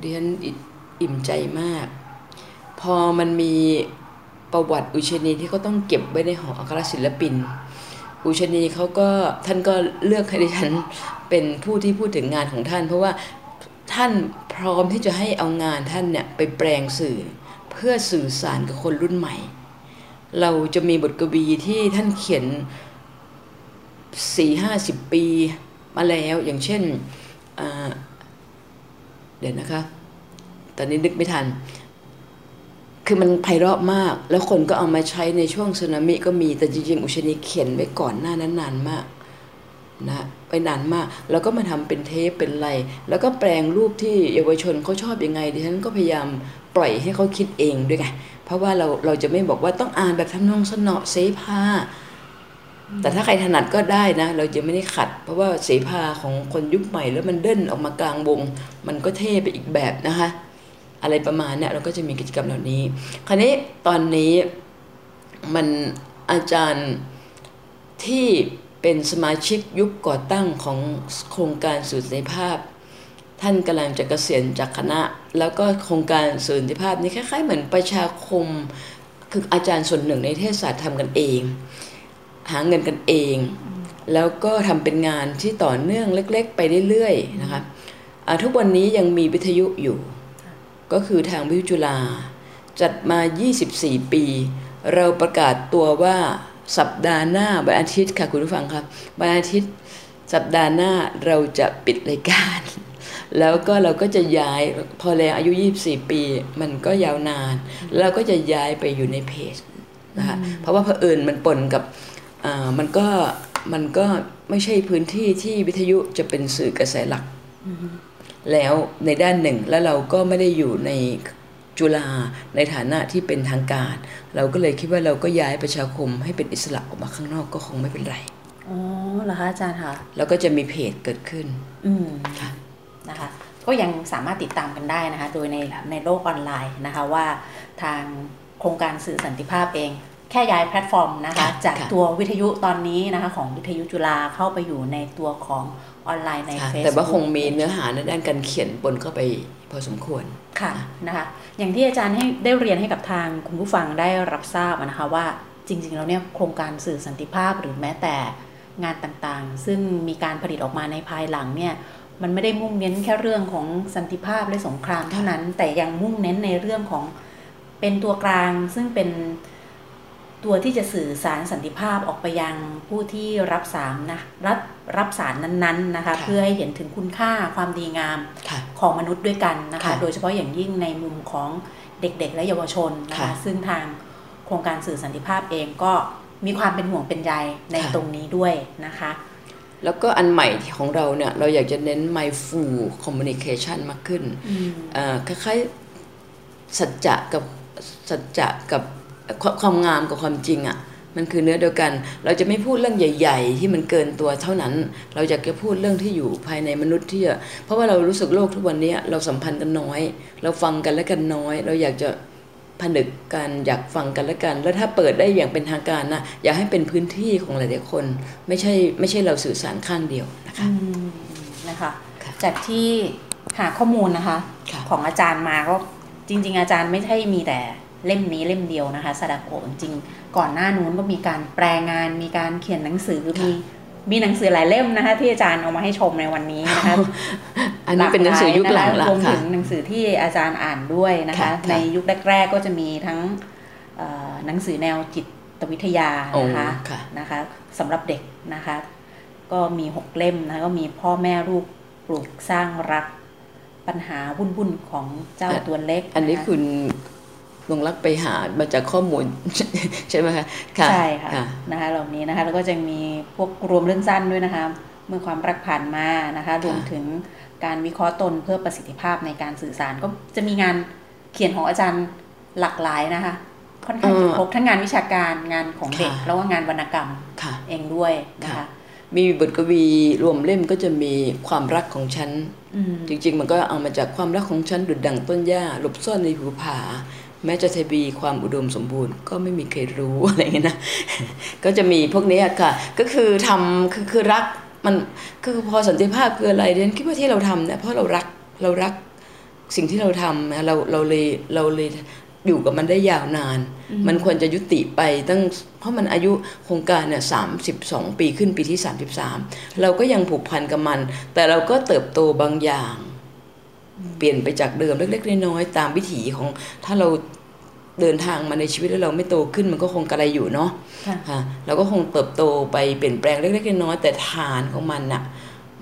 ดิฉันอิ่มใจมาก พอมันมีประวัติอุชนีที่เขาต้องเก็บไว้ในหออัครศิลปิน อุชนีเขาก็ท่านก็เลือกให้ดิฉันเป็นผู้ที่พูดถึงงานของท่าน เพราะว่า ท่านพร้อมที่จะให้เอางานท่านเนี่ยไปแปลงสื่อ เพื่อสื่อสารกับคนรุ่นใหม่ เราจะมีบทกวีที่ท่านเขียนสี่ห้าสิบปีมาแล้วอย่างเช่นเดี๋ยวนะคะ ตอนนี้นึกไม่ทัน คือมันไพเราะมาก แล้วคนก็เอามาใช้ในช่วงสึนามิก็มีแต่จริงๆ อุชนีเขียนไว้ก่อนหน้านั้นนานมาก นะไปนานมาก แล้วก็มาทำเป็นเทปเป็นไร แล้วก็แปลงรูปที่เยาวชนเขาชอบยังไงดิฉันก็พยายามปล่อยให้เขาคิดเองด้วยไงเพราะว่าเราเราจะไม่บอกว่าต้องอ่านแบบทำนองสนอเสภาแต่ถ้าใครถนัดก็ได้นะ เราจะไม่ได้ขัด เพราะว่าเสภาของคนยุคใหม่แล้วมันเด่นออกมากลางวง มันก็เท่ไปอีกแบบนะคะ อะไรประมาณเนี้ยเราก็จะมีกิจกรรมเหล่านี้ คราวนี้ตอนนี้มันอาจารย์ที่ เป็นสมาชิกยุคก่อตั้งของโครงการสื่อสันติภาพ ท่านกำลังจะเกษียณจากคณะ แล้วก็โครงการสื่อสันติภาพนี้คล้ายๆ เหมือนประชาคม คืออาจารย์ส่วนหนึ่งในเทศศาสตร์ทำกันเอง หาเงินกันเอง แล้วก็ทำเป็นงานที่ต่อเนื่องเล็ก ๆ ไปเรื่อยๆนะคะทุกวันนี้ยังมีวิทยุอยู่ ก็คือทางวิทยุจุฬาจัดมา 24 ปี เราประกาศตัวว่า สัปดาห์หน้าวันอาทิตย์ค่ะคุณผู้ฟังครับวันอาทิตย์สัปดาห์หน้าเราจะปิดรายการ แล้วก็เราก็จะย้ายพอแล้วอายุ 24 ปี มันก็ยาวนานเราก็จะย้ายไปอยู่ในเพจนะคะเพราะว่าเผอิญมันปนกับมันก็มันก็ไม่ใช่พื้นที่ที่วิทยุจะเป็นสื่อกระแสหลัก แล้วในด้านหนึ่งแล้วเราก็ไม่ได้อยู่ใน จุฬาในฐานะที่เป็นทางการ เราก็เลยคิดว่าเราก็ย้ายประชาคมให้เป็นอิสระออกมาข้างนอกก็คงไม่เป็นไรอ๋อเหรอคะอาจารย์คะแล้วก็จะมีเพจเกิดขึ้น อืมค่ะนะคะ ก็ยังสามารถติดตามกันได้นะคะ โดยในในโลกออนไลน์นะคะว่าทางโครงการสื่อสันติภาพเองแค่ย้ายแพลตฟอร์มนะคะ จากตัววิทยุตอนนี้นะคะของวิทยุจุฬาเข้าไปอยู่ในตัวของออนไลน์ในเฟซแต่ว่าคงมีเนื้อหาในด้านการเขียนปนเข้าไปพอสมควร ค่ะนะคะอย่างที่อาจารย์ให้ได้เรียนให้กับทางคุณผู้ฟังได้รับทราบนะคะว่าจริงๆแล้วเนี่ยโครงการสื่อสันติภาพหรือแม้แต่งานต่างๆ ซึ่งมีการผลิตออกมาในภายหลังเนี่ยมันไม่ได้มุ่งเน้นแค่เรื่องของสันติภาพและสงครามเท่านั้น แต่ยังมุ่งเน้นในเรื่องของเป็นตัวกลางซึ่งเป็น ตัวที่จะสื่อสารสันติภาพออกไปยังผู้ที่รับสารนะรับรับสารนั้นๆนะคะเพื่อให้เห็นถึงคุณค่าความดีงามของมนุษย์ด้วยกันนะคะโดยเฉพาะอย่างยิ่งในมุมของเด็กๆ และเยาวชนนะคะซึ่งทางโครงการสื่อสันติภาพเองก็มีความเป็นห่วงเป็นใยในตรงนี้ด้วยนะคะ แล้วก็อันใหม่ของเราเนี่ยเราอยากจะเน้น mindful communication มากขึ้นคล้ายๆสัจจะกับสัจจะกับ ความงามกับความจริงอะ่ะมันคือเนื้อเดียวกัน เราจะไม่พูดเรื่องใหญ่ ๆ ที่มันเกินตัวเท่านั้น เราอยากจะพูดเรื่องที่อยู่ภายในมนุษย์ที่เพราะว่าเรารู้สึกโลกทุกวันนี้เราสัมพันธ์กันน้อย เราฟังกันและกันน้อย เราอยากจะผนึกกันอยากฟังกันและกัน แล้วถ้าเปิดได้อย่างเป็นทางการนะอยากให้เป็นพื้นที่ของหลายๆคน ไม่ใช่ไม่ใช่เราสื่อสารข้างเดียวนะคะนะคะจากที่หาข้อมูลนะคะของอาจารย์มาก็จริง ๆ อาจารย์ไม่ใช่มีแต่ เล่มนี้เล่มเดียวนะคะสดาโกจริงก่อนหน้านู้นก็มีการแปลงาน มีการเขียนหนังสือมีมีหนังสือหลายเล่มนะคะ ที่อาจารย์เอามาให้ชมในวันนี้นะคะอันนี้เป็นหนังสือยุคหลังรวมถึงหนังสือที่อาจารย์อ่านด้วยนะคะ ในยุคแรก ๆ ก็จะมีทั้งหนังสือแนวจิตวิทยานะคะนะคะสำหรับเด็กนะคะ ก็มีหกเล่มนะก็มีพ่อแม่ลูกปลูกสร้างรักปัญหาวุ่นๆของเจ้าตัวเล็ก อันนี้คุณ ลงรักไปหามาจากข้อมูลใช่ไหมคะใช่ค่ะนะคะเหล่านี้นะคะแล้วก็จะมีพวกรวมเรื่องสั้นด้วยนะคะ เมื่อความรักผ่านมานะคะรวมถึงการวิเคราะห์ตนเพื่อประสิทธิภาพในการสื่อสารก็จะมีงานเขียนของอาจารย์หลากหลายนะคะ ค่อนข้างจะครบทั้งงานวิชาการงานของเด็กแล้วก็งานวรรณกรรมเองด้วยนะคะมีบทกวีรวมเล่มก็จะมีความรักของฉันจริง ๆ มันก็เอามาจากความรักของฉันดุดดั่งต้นหญ้าหลบซ่อนในหูผา แม้จะทบีความอุดมสมบูรณ์ ก็ไม่มีใครรู้อะไรเงี้ยนะ ก็จะมีพวกนี้ค่ะ ก็คือทำคือคือรักมันคือพอสันติภาพคืออะไรเดนคิดว่าที่เราทำเนี่ยเพราะเรารักเรารักสิ่งที่เราทำเราเราเลยเราเลยอยู่กับมันได้ยาวนาน มันควรจะยุติไปตั้ง เพราะมันอายุโครงการเนี่ยสามสิบสองปีขึ้นปีที่สามสิบสามเราก็ยังผูกพันกับมัน แต่เราก็เติบโตบางอย่าง เปลี่ยนไปจากเดิมเล็กๆน้อยๆตามวิถีของถ้าเราเดินทางมาในชีวิตแล้วเราไม่โตขึ้นมันก็คงกระไรอยู่เนาะค่ะเราก็คงเติบโตไปเปลี่ยนแปลงเล็กๆน้อยๆแต่ฐานของมันน่ะ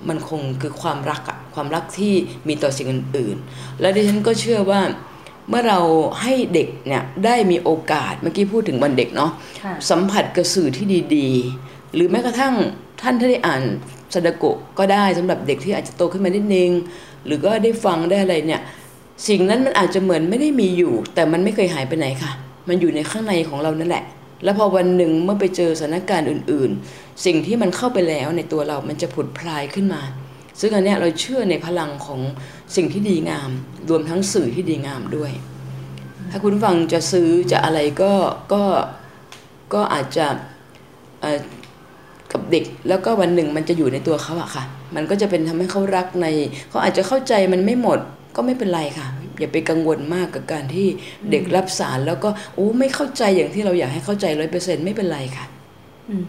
มันคงคือความรักอะความรักที่มีต่อสิ่งอื่นๆ แล้วดิฉันก็เชื่อว่าเมื่อเราให้เด็กเนี่ยได้มีโอกาสเมื่อกี้พูดถึงวันเด็กเนาะสัมผัสกับสื่อที่ดีๆ หรือแม้กระทั่งท่านที่ได้อ่านสดโกก็ได้สำหรับเด็กที่อาจจะโตขึ้นมานิดนึง หรือก็ได้ฟังได้อะไรเนี่ยสิ่งนั้นมันอาจจะเหมือนไม่ได้มีอยู่ แต่มันไม่เคยหายไปไหนค่ะ มันอยู่ในข้างในของเรานั่นแหละ แล้วพอวันหนึ่งเมื่อไปเจอสถานการณ์อื่น ๆ สิ่งที่มันเข้าไปแล้วในตัวเรามันจะผุดพลายขึ้นมา ซึ่งอันนี้เราเชื่อในพลังของสิ่งที่ดีงาม รวมทั้งสื่อที่ดีงามด้วย ถ้าคุณฟังจะซื้อจะอะไรก็ก็ก็อาจจะกับเด็กแล้วก็วันหนึ่งมันจะอยู่ในตัวเขาอะค่ะ มันก็จะเป็นทำให้เขารักในเขาอาจจะเข้าใจมันไม่หมดก็ไม่เป็นไรค่ะ อย่าไปกังวลมากกับการที่เด็กรับสารแล้วก็โอ้ไม่เข้าใจอย่างที่เราอยากให้เข้าใจร้อยเปอร์เซ็นไม่เป็นไรค่ะอืม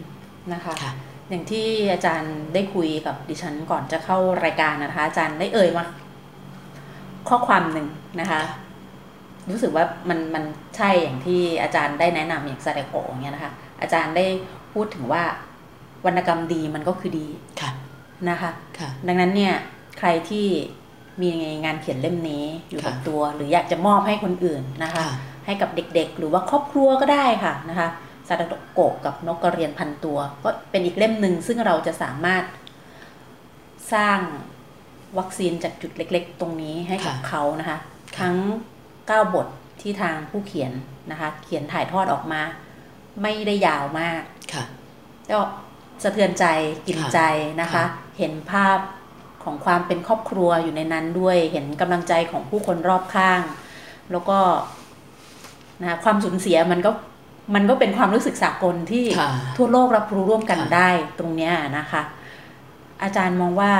นะคะคะอย่างที่อาจารย์ได้คุยกับดิฉันก่อนจะเข้ารายการนะคะ อาจารย์ได้เอ่ยมา ข้อความหนึ่งนะคะ รู้สึกว่ามันมันใช่อย่างที่อาจารย์ได้แนะนำอย่างซาเดโกะอย่างเงี้ยนะคะ อาจารย์ได้พูดถึงว่าวรรณกรรมดีมันก็คือดีค่ะ นะคะคะดังนั้นเนี่ยใครที่มีงานเขียนเล่มนี้อยู่กับตัว หรืออยากจะมอบให้คนอื่นนะคะ ให้กับเด็กๆ หรือว่าครอบครัวก็ได้ค่ะนะคะซาดาโกะกับนกกระเรียนพันตัว ก็เป็นอีกเล่มหนึ่งซึ่งเราจะสามารถสร้างวัคซีนจากจุดเล็ก ๆ ตรงนี้ให้กับเขานะคะ ทั้ง 9 บทที่ทางผู้เขียนนะคะ เขียนถ่ายทอดออกมา ไม่ได้ยาวมากค่ะก็ สะเทือนใจกินใจนะคะ เห็นภาพของความเป็นครอบครัวอยู่ในนั้นด้วย เห็นกำลังใจของผู้คนรอบข้าง แล้วก็นะความสูญเสียมันก็มันก็เป็นความรู้สึกสากลที่ทั่วโลกรับรู้ร่วมกันได้ตรงนี้นะคะ อาจารย์มองว่า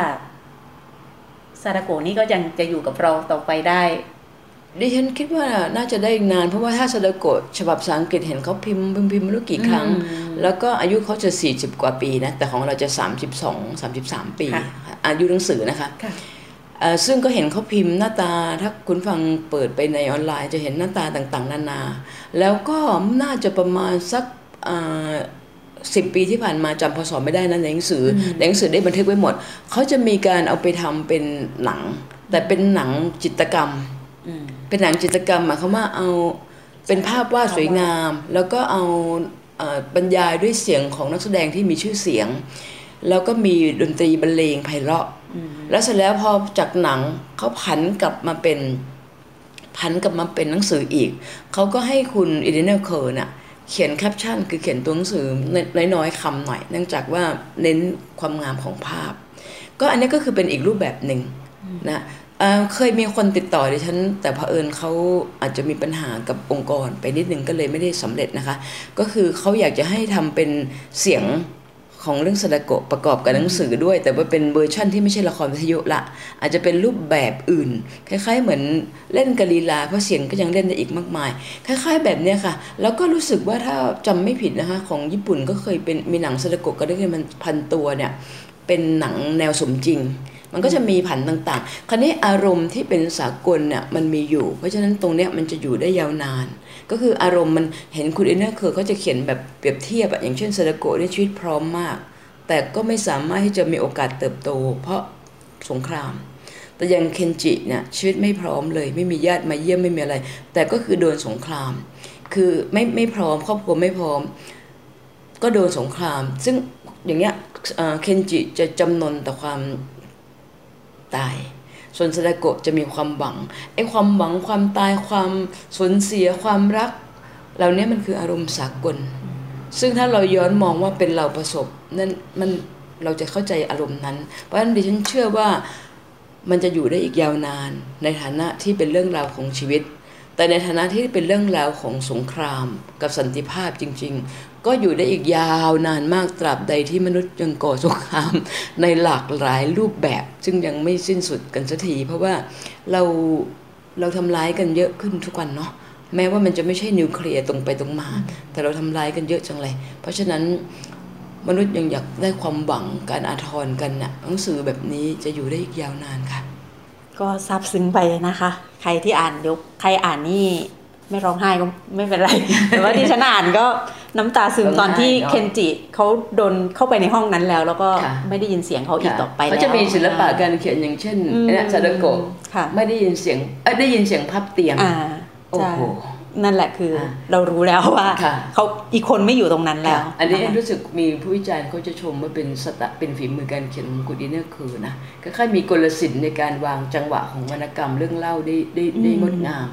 ซาดาโกนี่ก็ยังจะอยู่กับเราต่อไปได้ ดิฉันคิดว่าน่าจะได้นาน เพราะว่าถ้าซาดาโกะฉบับภาษาอังกฤษเห็นเขาพิมพ์พิมพ์พิมพ์ไม่รู้กี่ครั้ง แล้วก็อายุเขาจะ 40 กว่าปีนะ แต่ของเราจะ 32 33 ปี อายุหนังสือนะคะซึ่งก็เห็นเขาพิมพ์หน้าตาถ้าคุณฟังเปิดไปในออนไลน์จะเห็นหน้าตาต่างๆ นานา แล้วก็น่าจะประมาณสักสิบปีที่ผ่านมาจำพศไม่ได้นะในหนังสือในหนังสือได้บันทึกไว้หมด เขาจะมีการเอาไปทำเป็นหนัง แต่เป็นหนังจิตรกรรม เป็นหนังจิตรกรรมหมายความว่าเอาเป็นภาพวาดสวยงาม แล้วก็เอาบรรยายด้วยเสียงของนักแสดงที่มีชื่อเสียง แล้วก็มีดนตรีบรรเลงไพเราะแล้วเสร็จแล้วพอจากหนังเขาผันกลับมาเป็นผันกลับมาเป็นหนังสืออีก เขาก็ให้คุณอีเดนเนอร์เคอร์น่ะเขียนแคปชั่น คือเขียนตัวหนังสือน้อยๆคำหน่อย เนื่องจากว่าเน้นความงามของภาพ ก็อันนี้ก็คือเป็นอีกรูปแบบหนึ่งนะ เคยมีคนติดต่อดิฉัน แต่เผอิญเขาอาจจะมีปัญหากับองค์กรไปนิดนึงก็เลยไม่ได้สำเร็จนะคะ ก็คือเขาอยากจะให้ทำเป็นเสียงของเรื่องสดาโกประกอบกับหนังสือด้วย แต่ว่าเป็นเวอร์ชั่นที่ไม่ใช่ละครวิทยุละอาจจะเป็นรูปแบบอื่น คล้าย ๆ เหมือนเล่นกะลีลาเพราะเสียงก็ยังเล่นได้อีกมากมาย คล้าย ๆ แบบนี้ค่ะ แล้วก็รู้สึกว่าถ้าจำไม่ผิดนะคะ ของญี่ปุ่นก็เคยเป็นมีหนังซาดาโกะกับนกกระเรียนพันตัวเนี่ยเป็นหนังแนวสมจริง มันก็จะมีผันต่างๆ คราวนี้อารมณ์ที่เป็นสากลเนี่ยมันมีอยู่ เพราะฉะนั้นตรงเนี้ยมันจะอยู่ได้ยาวนาน ก็คืออารมณ์มันเห็นคุณเอเลนอร์เคอร์เขาจะเขียนแบบเปรียบเทียบอะอย่างเช่นซาดาโกะนี่ชีวิตพร้อมมาก แต่ก็ไม่สามารถที่จะมีโอกาสเติบโต เพราะสงคราม แต่ย่างเคนจิเนี่ยชีวิตไม่พร้อมเลย ไม่มีญาติมาเยี่ยมไม่มีอะไร แต่ก็คือโดนสงคราม คือไม่ไม่พร้อมครอบครัวไม่พร้อม ก็โดนสงคราม ซึ่งอย่างเงี้ยเคนจิจะจำนนต่อความ ตาย ส่วนซาดาโกะจะมีความหวังไอ้ความหวังความตายความสูญเสียความรัก เหล่านี้มันคืออารมณ์สากล ซึ่งถ้าเราย้อนมองว่าเป็นเราประสบนั่นมันเราจะเข้าใจอารมณ์นั้น เพราะฉะนั้นดิฉันเชื่อว่ามันจะอยู่ได้อีกยาวนานในฐานะที่เป็นเรื่องราวของชีวิต แต่ในฐานะที่เป็นเรื่องราวของสงครามกับสันติภาพจริง ๆ ก็อยู่ได้อีกยาวนานมากตราบใดที่มนุษย์ยังก่อสงคราม ในหลากหลายรูปแบบ ซึ่งยังไม่สิ้นสุดกันสักที เพราะว่าเราเราทำร้ายกันเยอะขึ้นทุกวันเนาะแม้ว่ามันจะไม่ใช่นิวเคลียร์ตรงไปตรงมา แต่เราทำร้ายกันเยอะจังเลย เพราะฉะนั้นมนุษย์ยังอยากได้ความหวังการอาทรกันนะ่ะหนังสือแบบนี้จะอยู่ได้อีกยาวนานค่ะ ก็ซาบซึ้งไปนะคะ ใครที่อ่านยกใครอ่านนี่ไม่ร้องไห้ก็ไม่เป็นไรแต่ว่าที่ฉันอ่านก็น้ำตาซึมตอนที่เคนจิเขาโดนเข้าไปในห้องนั้นแล้ว แล้วก็ไม่ได้ยินเสียงเขาอีกต่อไปแล้วเขาจะมีศิลปะการเขียนอย่างเช่นนะซาดโกะไม่ได้ยินเสียงได้ยินเสียงพับเตียงโอ้โห นั่นแหละคือเรารู้แล้วว่าเขาอีกคนไม่อยู่ตรงนั้นแล้ว อันนี้รู้สึกมีผู้วิจารณ์เขาจะชมว่าเป็นสตะเป็นฝีมือการเขียนของกูดีเนอร์คือนะก็ค่อยมีกลศิลป์ในการวางจังหวะของวรรณกรรมเรื่องเล่าได้ได้ได้งดงาม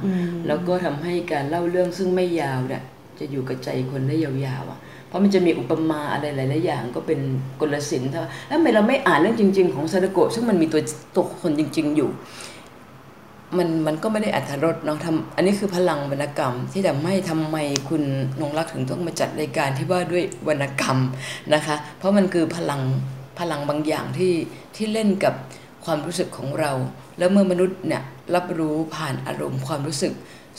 แล้วก็ทำให้การเล่าเรื่องซึ่งไม่ยาวเนี่ยจะอยู่กับใจคนได้ยาวๆอะเพราะมันจะมีอุปมาอะไรหลายๆอย่างก็เป็นกลศิลป์ถ้าแล้วทำไมเราไม่อ่านเรื่องจริง ๆ ของซาดโกะซึ่งมันมีตัวตัวคนจริง ๆ อยู่ มันมันก็ไม่ได้อัธรสเนาะทำอันนี้คือพลังวรรณกรรม ที่ทำให้ทำไมคุณนงรักถึงต้องมาจัดรายการที่ว่าด้วยวรรณกรรมนะคะ เพราะมันคือพลังพลังบางอย่างที่ที่เล่นกับความรู้สึกของเรา แล้วเมื่อมนุษย์เนี่ยรับรู้ผ่านอารมณ์ความรู้สึก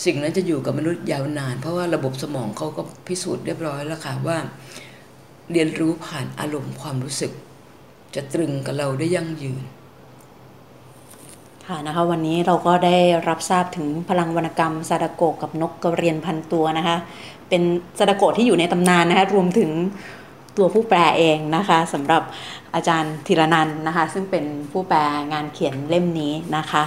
สิ่งนั้นจะอยู่กับมนุษย์ยาวนาน เพราะว่าระบบสมองเขาก็พิสูจน์เรียบร้อยแล้วค่ะว่า เรียนรู้ผ่านอารมณ์ความรู้สึก จะตรึงกับเราได้ยั่งยืน ค่ะนะคะวันนี้เราก็ได้รับทราบถึงพลังวรรณกรรมซาดโกกับนกกระเรียนพันตัวนะคะ เป็นซาดโกที่อยู่ในตำนานนะคะรวมถึงตัวผู้แปลเองนะคะสำหรับอาจารย์ธีรนันนะคะ ซึ่งเป็นผู้แปลงานเขียนเล่มนี้นะคะ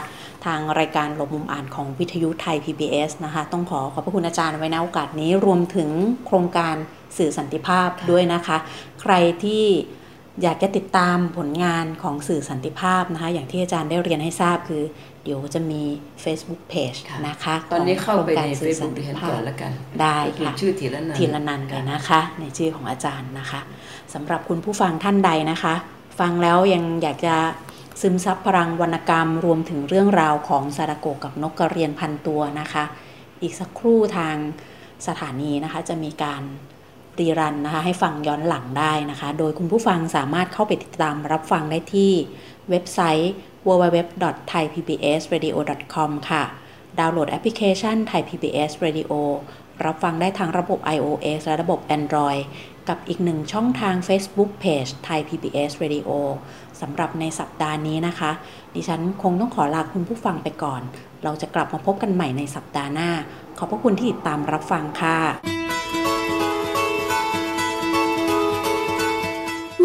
ทางรายการหลบมุมอ่านของวิทยุไทย PBS นะคะ ต้องขอขอบพระคุณอาจารย์ไว้ในโอกาสนี้รวมถึงโครงการสื่อสันติภาพด้วยนะคะ ใครที่ อยากจะติดตามผลงานของสื่อสันติภาพนะคะ อย่างที่อาจารย์ได้เรียนให้ทราบคือ เดี๋ยวจะมี Facebook Page นะคะ ตอนนี้เข้าไปใน Facebook ดิฉันก่อนแล้วกัน ได้ค่ะชื่อทีละนันทีละนันเลยนะคะ ในชื่อของอาจารย์นะคะสำหรับคุณผู้ฟังท่านใดนะคะ ฟังแล้วยังอยากจะซึมซับพลังวรรณกรรมรวมถึงเรื่องราวของซาดาโกกับนกกระเรียนพันตัวนะคะ อีกสักครู่ทางสถานีนะคะจะมีการ รีรันนะคะ ให้ฟังย้อนหลังได้นะคะ โดยคุณผู้ฟังสามารถเข้าไปติดตามรับฟังได้ที่เว็บไซต์ www.thaipbsradio.com ค่ะ ดาวน์โหลดแอปพลิเคชัน Thai PBS Radio รับฟังได้ทั้งระบบ iOS และระบบ Android กับอีกหนึ่งช่องทาง Facebook Page Thai PBS Radio สำหรับในสัปดาห์นี้นะคะ ดิฉันคงต้องขอลาคุณผู้ฟังไปก่อน เราจะกลับมาพบกันใหม่ในสัปดาห์หน้า ขอบพระคุณที่ติดตามรับฟังค่ะ